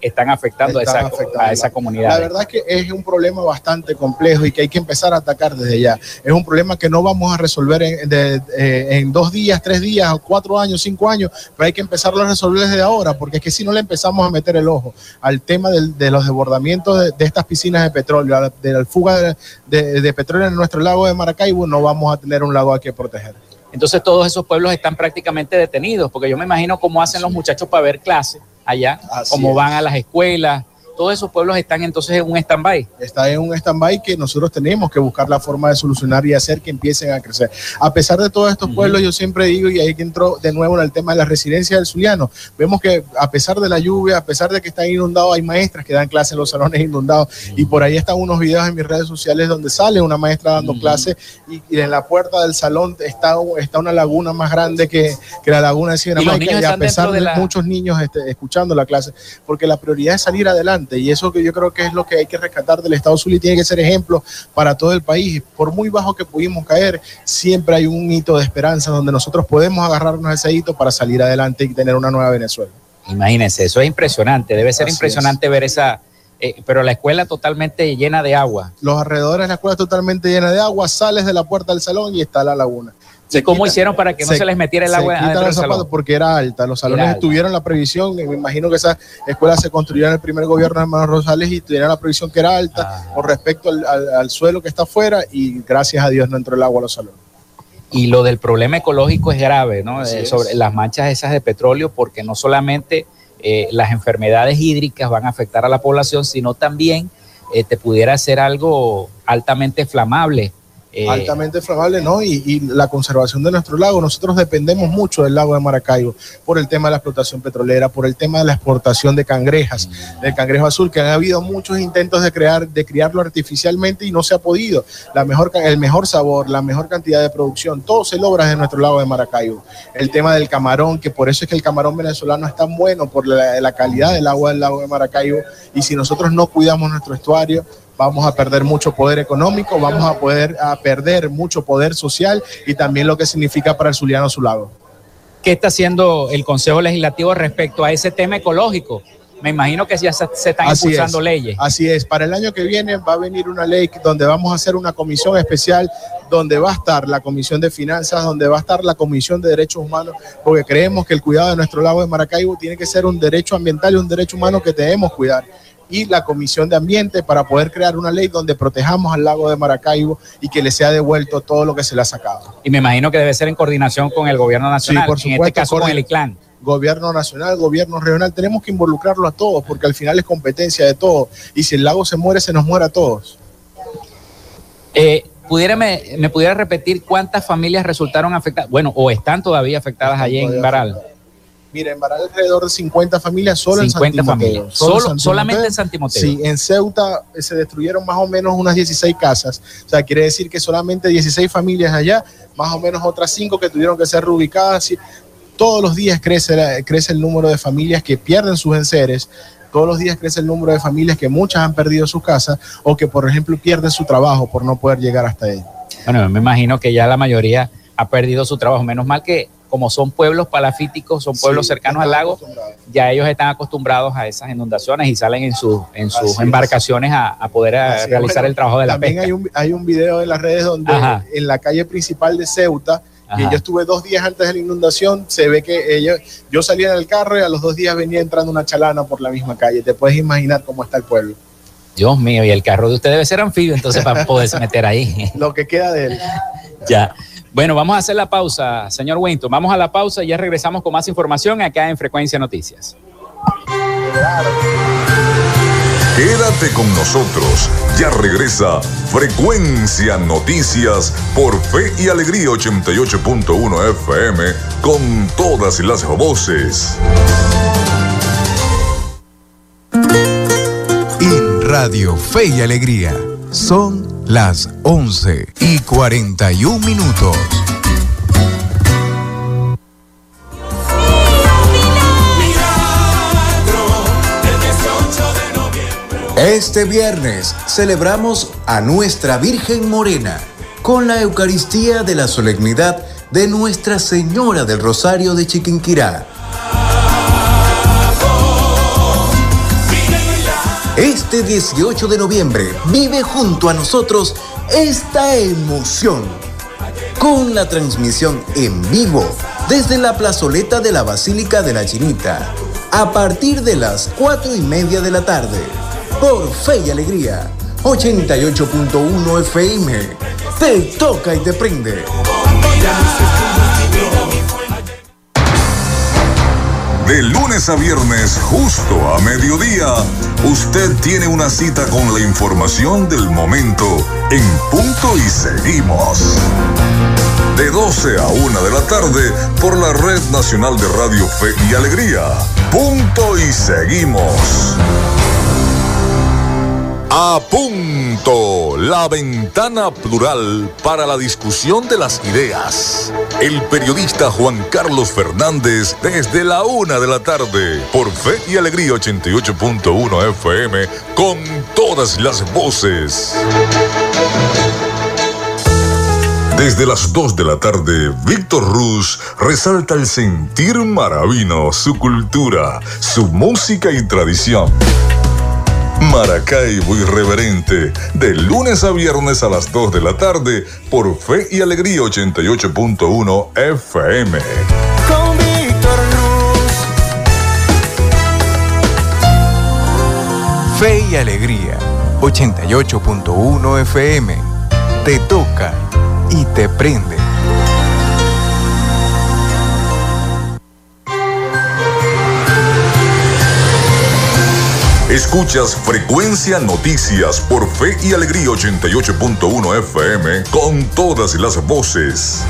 están afectando Están a, esa, afectando a esa la- comunidad. La verdad es que es un problema bastante complejo y que hay que empezar a atacar desde ya. Es un problema que no vamos a resolver en, de- eh, en dos días, tres días, cuatro años, cinco años, pero hay que empezarlo a resolver desde ahora, porque es que si no le empezamos a meter el ojo al tema del- de los desbordamientos de, de estas piscinas de petróleo, de la fuga de, de- de petróleo en nuestro lago de Maracaibo, no vamos a tener un lago a que proteger. Entonces todos esos pueblos están prácticamente detenidos, porque yo me imagino cómo hacen los muchachos para ver clases allá, Así es. van a las escuelas. Todos esos pueblos están entonces en un stand-by. está en un stand-by que nosotros tenemos que buscar la forma de solucionar y hacer que empiecen a crecer. A pesar de todos estos pueblos, yo siempre digo, y ahí que entró de nuevo en el tema de la residencia del Zuliano, vemos que a pesar de la lluvia, a pesar de que están inundados, hay maestras que dan clases en los salones inundados, y por ahí están unos videos en mis redes sociales donde sale una maestra dando clases y, y en la puerta del salón está, está una laguna más grande que, que la laguna de Sierra Y y a pesar de, de la- muchos niños este, escuchando la clase, porque la prioridad es salir adelante y eso que yo creo que es lo que hay que rescatar del Estado Zulia y tiene que ser ejemplo para todo el país. Por muy bajo que pudimos caer, siempre hay un hito de esperanza donde nosotros podemos agarrarnos a ese hito para salir adelante y tener una nueva Venezuela. Imagínense, eso es impresionante. Debe ser Así impresionante ver esa, eh, pero la escuela totalmente llena de agua. Los alrededores de la escuela totalmente llena de agua, sales de la puerta del salón y está la laguna. ¿Y cómo hicieron para que no se, les metiera el agua adentro del salón? Porque era alta. Los salones tuvieron la previsión. Me imagino que esa escuela se construyó en el primer gobierno de Hermano Rosales y tuvieron la previsión que era alta ah. con respecto al, suelo que está afuera y gracias a Dios no entró el agua a los salones. Y lo del problema ecológico es grave, ¿no? Eh, sobre las manchas esas de petróleo, porque no solamente eh, las enfermedades hídricas van a afectar a la población, sino también eh, te pudiera ser algo altamente flamable eh, altamente inflamable, ¿no? Y, la conservación de nuestro lago. Nosotros dependemos mucho del lago de Maracaibo por el tema de la explotación petrolera, por el tema de la exportación de cangrejas, del cangrejo azul, que han habido muchos intentos de crear, de criarlo artificialmente y no se ha podido. La mejor, el mejor sabor, la mejor cantidad de producción, todo se logra en nuestro lago de Maracaibo. El tema del camarón, que por eso es que el camarón venezolano es tan bueno, por la, la calidad del agua del lago de Maracaibo. Y si nosotros no cuidamos nuestro estuario, vamos a perder mucho poder económico, vamos a poder a perder mucho poder social y también lo que significa para el Zuliano su lado. ¿Qué está haciendo el Consejo Legislativo respecto a ese tema ecológico? Me imagino que ya se, están impulsando leyes. Así es, para el año que viene va a venir una ley donde vamos a hacer una comisión especial donde va a estar la Comisión de Finanzas, donde va a estar la Comisión de Derechos Humanos, porque creemos que el cuidado de nuestro lago de Maracaibo tiene que ser un derecho ambiental y un derecho humano que debemos cuidar y la Comisión de Ambiente para poder crear una ley donde protejamos al lago de Maracaibo y que le sea devuelto todo lo que se le ha sacado. Y me imagino que debe ser en coordinación con el gobierno nacional, por supuesto, en este caso con el ICLAN. Gobierno nacional, gobierno regional, tenemos que involucrarlo a todos porque al final es competencia de todos y si el lago se muere, se nos muere a todos. Eh, ¿Me pudiera repetir cuántas familias resultaron afectadas? Bueno, o están todavía afectadas allí en Baral. Mira, en Baral alrededor de 50 familias solo en Santimoteo. Solo, solamente en Santimoteo. Sí, en Ceuta eh, se destruyeron más o menos unas 16 casas. O sea, quiere decir que solamente 16 familias allá, más o menos otras 5 que tuvieron que ser reubicadas. Todos los días crece, crece el número de familias que pierden sus enseres. Todos los días crece el número de familias que muchas han perdido su casa o que, por ejemplo, pierden su trabajo por no poder llegar hasta él. Bueno, me imagino que ya la mayoría ha perdido su trabajo. Menos mal que como son pueblos palafíticos, son pueblos cercanos al lago, ya ellos están acostumbrados a esas inundaciones y salen en, en sus embarcaciones a, poder realizar el trabajo de la también Hay un, hay un video en las redes donde en la calle principal de Ceuta, que yo estuve dos días antes de la inundación, se ve que ellos, yo salía en el carro y a los dos días venía entrando una chalana por la misma calle. Te puedes imaginar cómo está el pueblo. Dios mío, y el carro de usted debe ser anfibio, entonces para poderse meter ahí. Lo que queda de él. Ya. Bueno, vamos a hacer la pausa, señor Winton. Vamos a la pausa y ya regresamos con más información acá en Frecuencia Noticias. Quédate con nosotros. Ya regresa Frecuencia Noticias por Fe y Alegría 88.1 FM con todas las voces. En Radio Fe y Alegría son las 11 y 41 minutos. Este viernes celebramos a nuestra Virgen Morena con la Eucaristía de la Solemnidad de Nuestra Señora del Rosario de Chiquinquirá Este 18 de noviembre vive junto a nosotros esta emoción con la transmisión en vivo desde la plazoleta de la Basílica de la Chinita a partir de las 4 y media de la tarde por Fe y Alegría 88.1 FM. Te toca y te prende. De lunes a viernes, justo a mediodía, usted tiene una cita con la información del momento en punto y seguimos. De 12 a 1 de la tarde por la Red Nacional de Radio Fe y Alegría. Punto y seguimos. A la ventana plural para la discusión de las ideas. El periodista Juan Carlos Fernández desde la una de la tarde por Fe y Alegría 88.1 FM con todas las voces. Desde las 2 de la tarde, Víctor Ruz resalta el sentir maravino, su cultura, su música y tradición Maracaibo Irreverente, de lunes a viernes a las 2 de la tarde por Fe y Alegría 88.1 FM. Con Víctor Cruz. Fe y Alegría 88.1 FM. Te toca y te prende. Escuchas Frecuencia Noticias por Fe y Alegría 88.1 FM con todas las voces.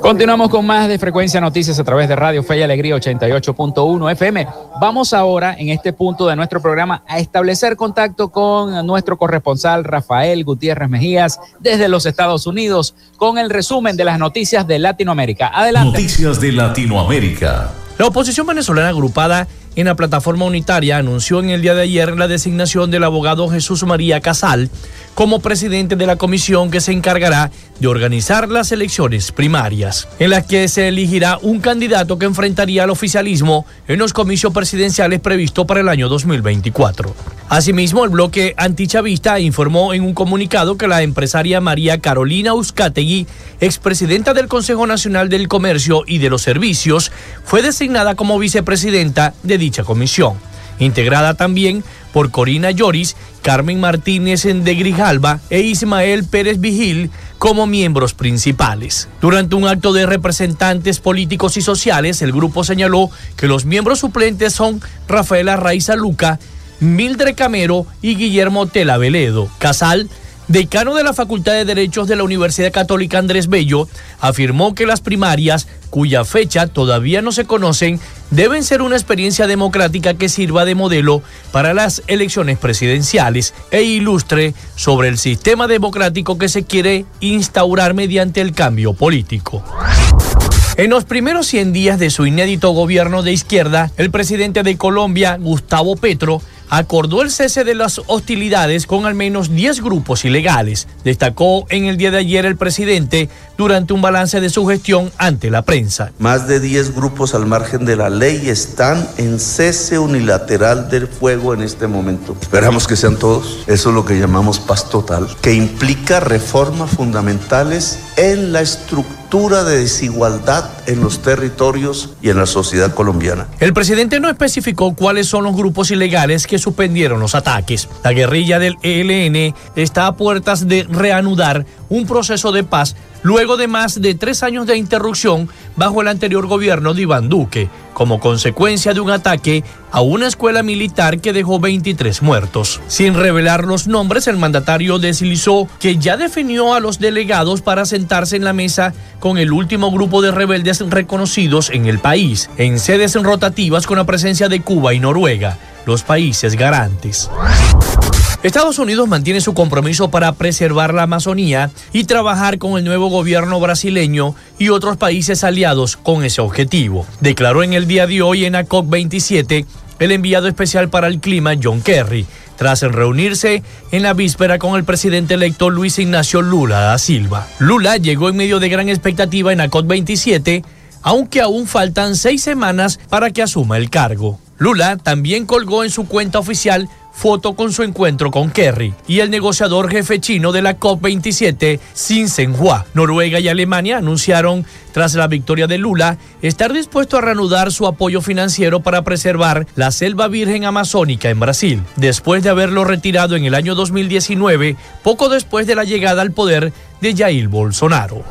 Continuamos con más de Frecuencia Noticias a través de Radio Fe y Alegría 88.1 FM. Vamos ahora, en este punto de nuestro programa, a establecer contacto con nuestro corresponsal Rafael Gutiérrez Mejías desde los Estados Unidos con el resumen de las noticias de Latinoamérica. Adelante. Noticias de Latinoamérica. La oposición venezolana agrupada en la plataforma unitaria anunció en el día de ayer la designación del abogado Jesús María Casal como presidente de la comisión que se encargará de organizar las elecciones primarias, en las que se elegirá un candidato que enfrentaría al oficialismo en los comicios presidenciales previstos para el año 2024. Asimismo, el bloque antichavista informó en un comunicado que la empresaria María Carolina Uzcategui, expresidenta del Consejo Nacional del Comercio y de los Servicios, fue designada como vicepresidenta de dicha comisión, integrada también por Corina Lloris, Carmen Martínez de Grijalba e Ismael Pérez Vigil como miembros principales. Durante un acto de representantes políticos y sociales, el grupo señaló que los miembros suplentes son Rafaela Raiza Luca, Mildred Camero y Guillermo Tela Veledo. Casal decano de la Facultad de Derechos de la Universidad Católica Andrés Bello, afirmó que las primarias, cuya fecha todavía no se conocen, deben ser una experiencia democrática que sirva de modelo para las elecciones presidenciales e ilustre sobre el sistema democrático que se quiere instaurar mediante el cambio político. En los primeros 100 días de su inédito gobierno de izquierda, el presidente de Colombia, Gustavo Petro, acordó el cese de las hostilidades con al menos 10 grupos ilegales, destacó en el día de ayer el presidente durante un balance de su gestión ante la prensa. Más de 10 grupos al margen de la ley están en cese unilateral del fuego en este momento. Esperamos que sean todos. Eso es lo que llamamos paz total, que implica reformas fundamentales en la estructura de desigualdad en los territorios y en la sociedad colombiana. El presidente no especificó cuáles son los grupos ilegales que suspendieron los ataques. La guerrilla del ELN está a puertas de reanudar un proceso de paz luego de más de tres años de interrupción bajo el anterior gobierno de Iván Duque, como consecuencia de un ataque a una escuela militar que dejó 23 muertos. Sin revelar los nombres, el mandatario deslizó que ya definió a los delegados para sentarse en la mesa con el último grupo de rebeldes reconocidos en el país, en sedes rotativas con la presencia de Cuba y Noruega, los países garantes. Estados Unidos mantiene su compromiso para preservar la Amazonía y trabajar con el nuevo gobierno brasileño y otros países aliados con ese objetivo. Declaró en el día de hoy en la COP27 el enviado especial para el clima John Kerry, tras reunirse en la víspera con el presidente electo Luis Ignacio Lula da Silva. Lula llegó en medio de gran expectativa en la COP27, aunque aún faltan seis semanas para que asuma el cargo. Lula también colgó en su cuenta oficial foto con su encuentro con Kerry y el negociador jefe chino de la COP27, Xin Zhenhua. Noruega y Alemania anunciaron, tras la victoria de Lula, estar dispuesto a reanudar su apoyo financiero para preservar la selva virgen amazónica en Brasil, después de haberlo retirado en el año 2019, poco después de la llegada al poder de Jair Bolsonaro.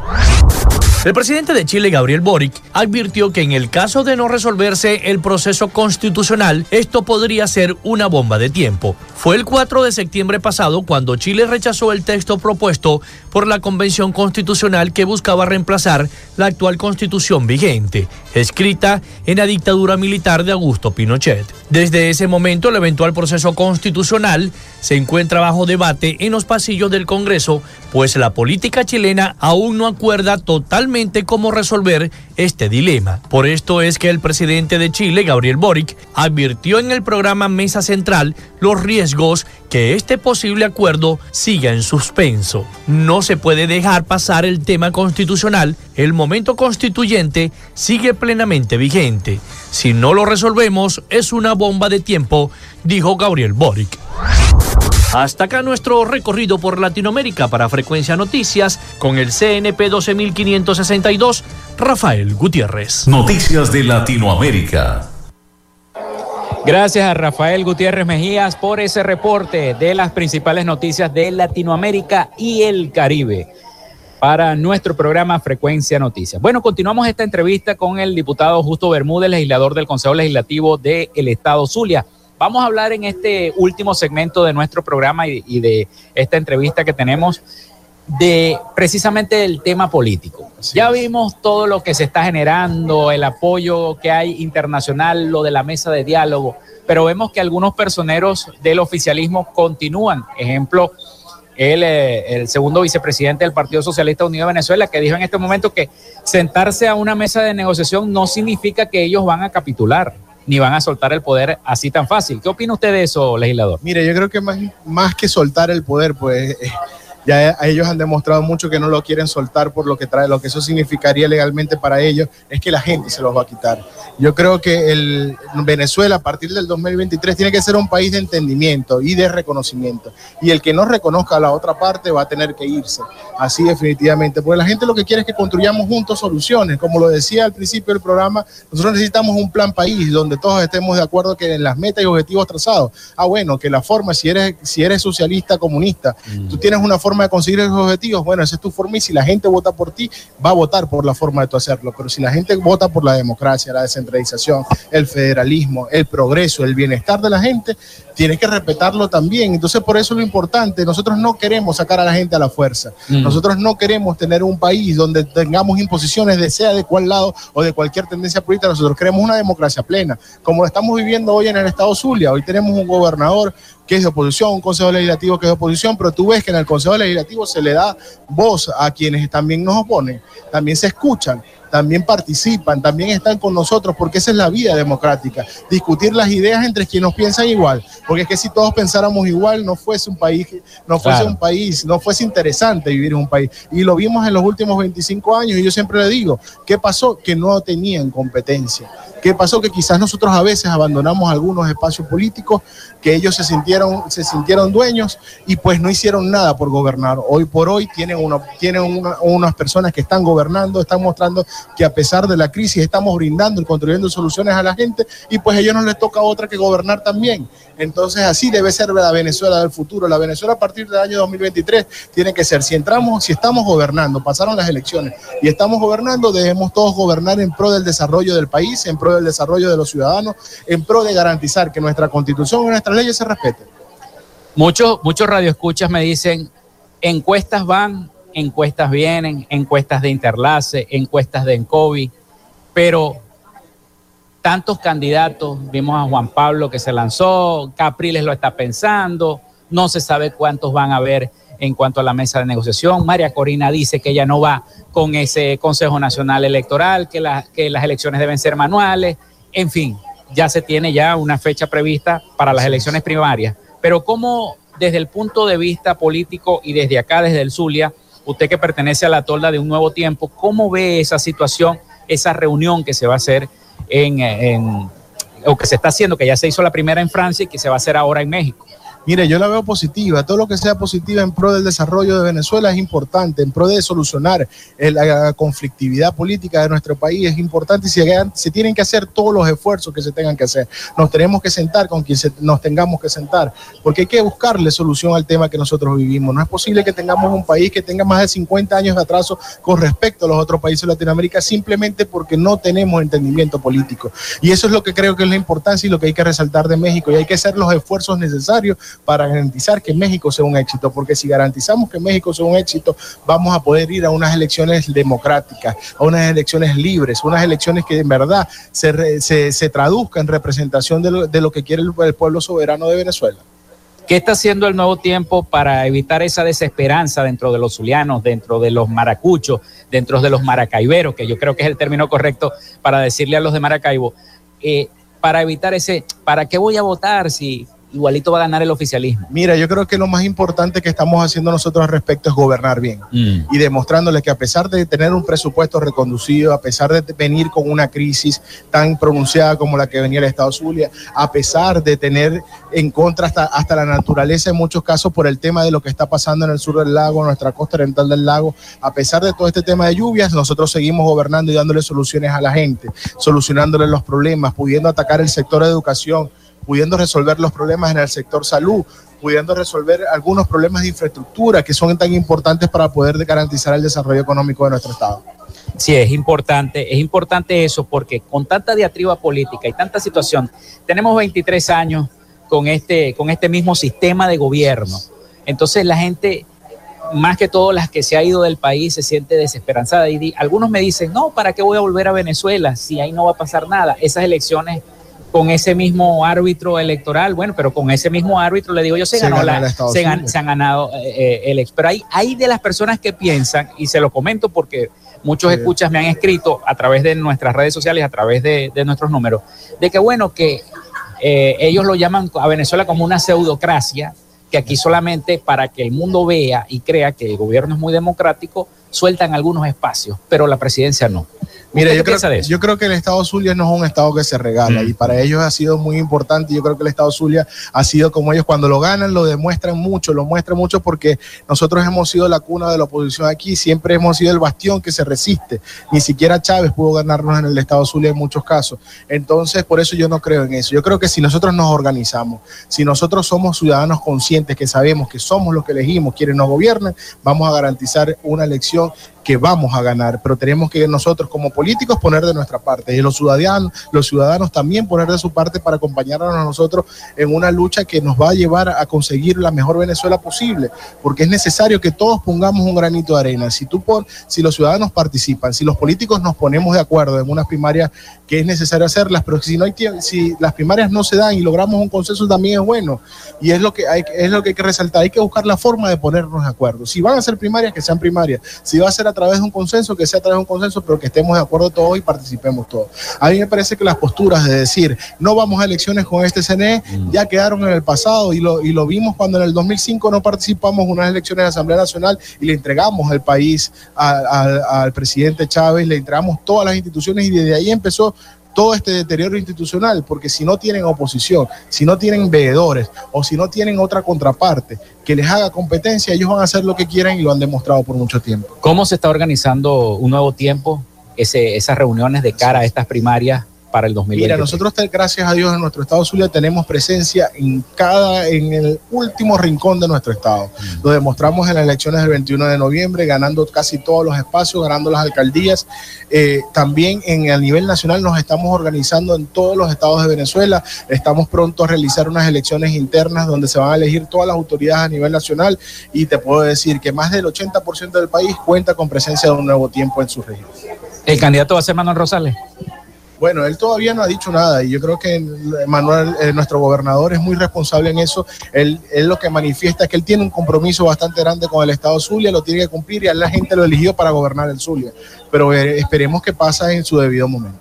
El presidente de Chile, Gabriel Boric, advirtió que en el caso de no resolverse el proceso constitucional, esto podría ser una bomba de tiempo. Fue el 4 de septiembre pasado cuando Chile rechazó el texto propuesto por la Convención Constitucional que buscaba reemplazar la actual constitución vigente, escrita en la dictadura militar de Augusto Pinochet. Desde ese momento, el eventual proceso constitucional se encuentra bajo debate en los pasillos del Congreso, pues la política chilena aún no acuerda totalmente cómo resolver este dilema. Por esto es que el presidente de Chile, Gabriel Boric, advirtió en el programa Mesa Central los riesgos que este posible acuerdo siga en suspenso. No se puede dejar pasar el tema constitucional, el momento constituyente sigue plenamente vigente. Si no lo resolvemos, es una bomba de tiempo, dijo Gabriel Boric. Hasta acá nuestro recorrido por Latinoamérica para Frecuencia Noticias con el CNP 12562, Rafael Gutiérrez. Noticias de Latinoamérica. Gracias a Rafael Gutiérrez Mejías por ese reporte de las principales noticias de Latinoamérica y el Caribe para nuestro programa Frecuencia Noticias. Bueno, continuamos esta entrevista con el diputado Justo Bermúdez, legislador del Consejo Legislativo del Estado Zulia. Vamos a hablar en este último segmento de nuestro programa y, de esta entrevista que tenemos de precisamente el tema político. ya vimos todo lo que se está generando, el apoyo que hay internacional, lo de la mesa de diálogo, pero vemos que algunos personeros del oficialismo continúan. Ejemplo, el, eh, el segundo vicepresidente del Partido Socialista Unido de Venezuela, que dijo en este momento que sentarse a una mesa de negociación no significa que ellos van a capitular ni van a soltar el poder así tan fácil. ¿Qué opina usted de eso, legislador? Mire, yo creo que más, más que soltar el poder, pues eh, ya ellos han demostrado mucho que no lo quieren soltar por lo que trae, lo que eso significaría legalmente para ellos es que la gente se los va a quitar. Yo creo que el Venezuela a partir del 2023 tiene que ser un país de entendimiento y de reconocimiento. Y el que no reconozca a la otra parte va a tener que irse. Así definitivamente. Porque la gente lo que quiere es que construyamos juntos soluciones. Como lo decía al principio del programa, nosotros necesitamos un plan país donde todos estemos de acuerdo que en las metas y objetivos trazados. Ah, bueno, que la forma, si eres, si eres socialista, comunista, tú tienes una forma de conseguir esos objetivos, bueno, esa es tu forma y si la gente vota por ti, va a votar por la forma de tu hacerlo. Pero si la gente vota por la democracia, la descentralización, el federalismo, el progreso, el bienestar de la gente, tienes que respetarlo también. Entonces, por eso lo importante, nosotros no queremos sacar a la gente a la fuerza. Mm. Nosotros no queremos tener un país donde tengamos imposiciones de sea de cual lado o de cualquier tendencia política. Nosotros queremos una democracia plena, como lo estamos viviendo hoy en el estado Zulia. Hoy tenemos un gobernador que es de oposición, un consejo legislativo que es de oposición, pero tú ves que en el consejo legislativo se le da voz a quienes también nos oponen, también se escuchan también participan, también están con nosotros, porque esa es la vida democrática, discutir las ideas entre quienes piensan igual, porque es que si todos pensáramos igual, no fuese un país, no fuese un país, no fuese interesante vivir en un país. Y lo vimos en los últimos 25 años, y yo siempre le digo, ¿qué pasó? Que no tenían competencia. ¿Qué pasó? Que quizás nosotros a veces abandonamos algunos espacios políticos que ellos se sintieron, se sintieron dueños y pues no hicieron nada por gobernar. Hoy por hoy tienen, una, tienen unas personas que están gobernando, están mostrando que a pesar de la crisis estamos brindando y construyendo soluciones a la gente y pues a ellos no les toca otra que gobernar también. Entonces así debe ser la Venezuela del futuro. La Venezuela a partir del año 2023 tiene que ser, si entramos, si estamos gobernando, pasaron las elecciones y estamos gobernando, debemos todos gobernar en pro del desarrollo del país, en pro del desarrollo de los ciudadanos, en pro de garantizar que nuestra constitución y nuestras leyes se respeten. Muchos, muchos radioescuchas me dicen, encuestas van, encuestas vienen, encuestas de Interlace, encuestas de Encovi, pero tantos candidatos, vimos a Juan Pablo que se lanzó, Capriles lo está pensando, no se sabe cuántos van a haber en cuanto a la mesa de negociación. María Corina dice que ella no va con ese Consejo Nacional Electoral, que, que las elecciones deben ser manuales, en fin, ya se tiene ya una fecha prevista para las elecciones primarias. Pero ¿cómo desde el punto de vista político y desde acá, desde el Zulia, usted que pertenece a la tolda de un nuevo tiempo, ¿cómo ve esa situación, esa reunión que se va a hacer en, o que se está haciendo, que ya se hizo la primera en Francia y que se va a hacer ahora en México? Mire, yo la veo positiva. Todo lo que sea positiva en pro del desarrollo de Venezuela es importante, en pro de solucionar la conflictividad política de nuestro país es importante y se, tienen que hacer todos los esfuerzos que se tengan que hacer. Nos tenemos que sentar con quien nos tengamos que sentar, porque hay que buscarle solución al tema que nosotros vivimos. No es posible que tengamos un país que tenga más de 50 años de atraso con respecto a los otros países de Latinoamérica simplemente porque no tenemos entendimiento político. Y eso es lo que creo que es la importancia y lo que hay que resaltar de México. Y hay que hacer los esfuerzos necesarios para garantizar que México sea un éxito, porque si garantizamos que México sea un éxito, vamos a poder ir a unas elecciones democráticas, a unas elecciones libres, unas elecciones que en verdad se, se, traduzcan en representación de lo, de lo que quiere el, pueblo soberano de Venezuela. ¿Qué está haciendo el nuevo tiempo para evitar esa desesperanza dentro de los zulianos, dentro de los maracuchos, dentro de los maracaiberos, que yo creo que es el término correcto para decirle a los de Maracaibo, eh, para evitar ese, ¿para qué voy a votar si igualito va a ganar el oficialismo. Mira, yo creo que lo más importante que estamos haciendo nosotros al respecto es gobernar bien Mm. y demostrándole que a pesar de tener un presupuesto reconducido, a pesar de venir con una crisis tan pronunciada como la que venía el Estado Zulia, a pesar de tener en contra hasta, hasta la naturaleza en muchos casos por el tema de lo que está pasando en el sur del lago, en nuestra costa oriental del lago, a pesar de todo este tema de lluvias, nosotros seguimos gobernando y dándole soluciones a la gente, solucionándole los problemas, pudiendo atacar el sector de educación, pudiendo resolver los problemas en el sector salud, pudiendo resolver algunos problemas de infraestructura que son tan importantes para poder garantizar el desarrollo económico de nuestro Estado. Sí, es importante, es importante eso porque con tanta diatriba política y tanta situación, tenemos 23 años con este, con este mismo sistema de gobierno. Entonces la gente, más que todo las que se ha ido del país, se siente desesperanzada. Y di- algunos me dicen, no, ¿para qué voy a volver a Venezuela si ahí no va a pasar nada? Esas elecciones con ese mismo árbitro electoral, bueno, pero con ese mismo árbitro, le digo yo, se, Se ganó la- se, gan- Zulia. se han ganado eh, eh, el ex. Pero hay, hay de las personas que piensan, y se lo comento porque muchos Sí. escuchas me han escrito a través de nuestras redes sociales, a través de, de nuestros números, de que bueno, que eh, ellos lo llaman a Venezuela como una pseudocracia, que aquí solamente para que el mundo vea y crea que el gobierno es muy democrático, sueltan algunos espacios, pero la presidencia no. Mira, ¿Usted yo qué piensa creo, de eso? yo creo que el Estado Zulia no es un Estado que se regala Mm. y para ellos ha sido muy importante. Yo creo que el Estado Zulia ha sido como ellos cuando lo ganan, lo demuestran mucho, lo muestran mucho porque nosotros hemos sido la cuna de la oposición aquí, siempre hemos sido el bastión que se resiste. Ni siquiera Chávez pudo ganarnos en el Estado Zulia en muchos casos. Entonces, por eso yo no creo en eso. Yo creo que si nosotros nos organizamos, si nosotros somos ciudadanos conscientes que sabemos que somos los que elegimos quienes nos gobiernan, vamos a garantizar una elección que vamos a ganar, pero tenemos que nosotros como políticos poner de nuestra parte y los ciudadanos, los ciudadanos también poner de su parte para acompañarnos a nosotros en una lucha que nos va a llevar a conseguir la mejor Venezuela posible, porque es necesario que todos pongamos un granito de arena. Si tú pon, si los ciudadanos participan, si los políticos nos ponemos de acuerdo en unas primarias que es necesario hacerlas, pero si no hay si las primarias no se dan y logramos un consenso también es bueno y es lo que hay, es lo que hay que resaltar. Hay que buscar la forma de ponernos de acuerdo. Si van a ser primarias, que sean primarias. Si va a ser a través de un consenso, que sea a través de un consenso, pero que estemos de acuerdo todos y participemos todos. A mí me parece que las posturas de decir no vamos a elecciones con este CNE ya quedaron en el pasado y lo, y lo vimos cuando en el 2005 no participamos en unas elecciones de Asamblea Nacional y le entregamos el país a- a- al presidente Chávez, le entregamos todas las instituciones y desde ahí empezó todo este deterioro institucional, porque si no tienen oposición, si no tienen veedores o si no tienen otra contraparte que les haga competencia, ellos van a hacer lo que quieran y lo han demostrado por mucho tiempo. ¿Cómo se está organizando un nuevo tiempo, esas reuniones de cara a estas primarias para el 2020? Mira, nosotros, gracias a Dios, en nuestro estado Zulia tenemos presencia en cada, en el último rincón de nuestro estado. Lo demostramos en las elecciones del 21 de noviembre, ganando casi todos los espacios, ganando las alcaldías. Eh, también en el nivel nacional nos estamos organizando en todos los estados de Venezuela. Estamos pronto a realizar unas elecciones internas donde se van a elegir todas las autoridades a nivel nacional y te puedo decir que más del 80% del país cuenta con presencia de un nuevo tiempo en su región. ¿El candidato va a ser Manuel Rosales? Bueno, él todavía no ha dicho nada y yo creo que Manuel, eh, nuestro gobernador, es muy responsable en eso. Él, él lo que manifiesta es que él tiene un compromiso bastante grande con el Estado Zulia, lo tiene que cumplir y a la gente lo eligió para gobernar el Zulia. Pero eh, esperemos que pase en su debido momento.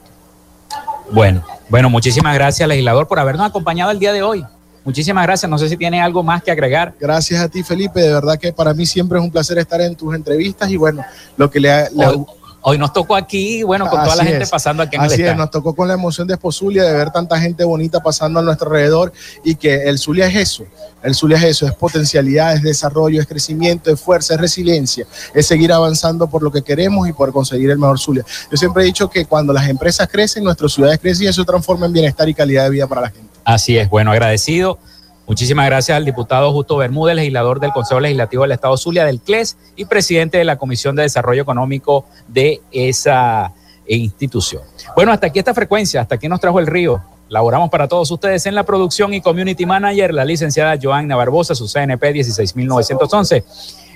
Bueno, bueno, muchísimas gracias, legislador, por habernos acompañado el día de hoy. Muchísimas gracias. No sé si tiene algo más que agregar. Gracias a ti, Felipe. De verdad que para mí siempre es un placer estar en tus entrevistas y bueno, lo que le ha... le ha- Hoy, nos tocó aquí, bueno, con toda la gente es. pasando aquí en Así el es, nos tocó con la emoción de Esposulia de ver tanta gente bonita pasando a nuestro alrededor y que el Zulia es eso. El Zulia es eso, es potencialidad, es desarrollo, es crecimiento, es fuerza, es resiliencia, es seguir avanzando por lo que queremos y por conseguir el mejor Zulia. Yo siempre he dicho que cuando las empresas crecen, nuestras ciudades crecen y eso transforma en bienestar y calidad de vida para la gente. Así es, bueno, agradecido. Muchísimas gracias al diputado Justo Bermúdez, legislador del Consejo Legislativo del Estado Zulia, del CLES y presidente de la Comisión de Desarrollo Económico de esa institución. Bueno, hasta aquí esta frecuencia, hasta aquí nos trajo el río. Laboramos para todos ustedes en la producción y community manager, la licenciada Joanna Barbosa, su CNP 16911.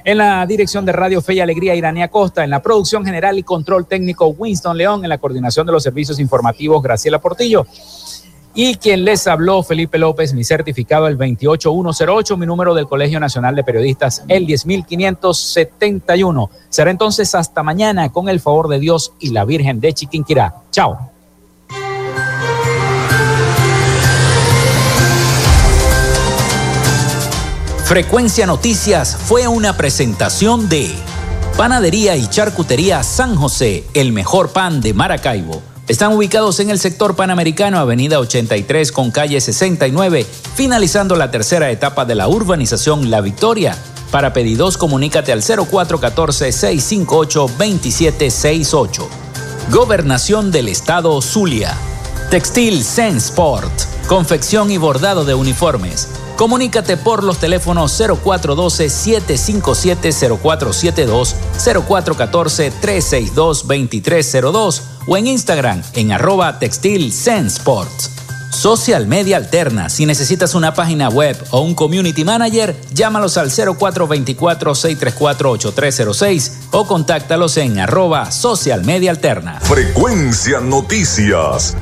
En la dirección de Radio Fe y Alegría, Irania Costa. En la producción general y control técnico, Winston León. En la coordinación de los servicios informativos, Graciela Portillo. Y quien les habló, Felipe López, mi certificado el 28108, mi número del Colegio Nacional de Periodistas el 10571. Será entonces hasta mañana con el favor de Dios y la Virgen de Chiquinquirá. Chao. Frecuencia Noticias fue una presentación de Panadería y Charcutería San José, el mejor pan de Maracaibo. Están ubicados en el sector panamericano, avenida 83 con calle 69, finalizando la tercera etapa de la urbanización La Victoria. Para pedidos, comunícate al 0414-658-2768. Gobernación del Estado Zulia. Textil Sensport. Confección y bordado de uniformes. Comunícate por los teléfonos 0412-757-0472, 0414-362-2302 o en Instagram en arroba textil Social Media Alterna. Si necesitas una página web o un community manager, llámalos al 0424-634-8306 o contáctalos en arroba Social Media Alterna. Frecuencia Noticias.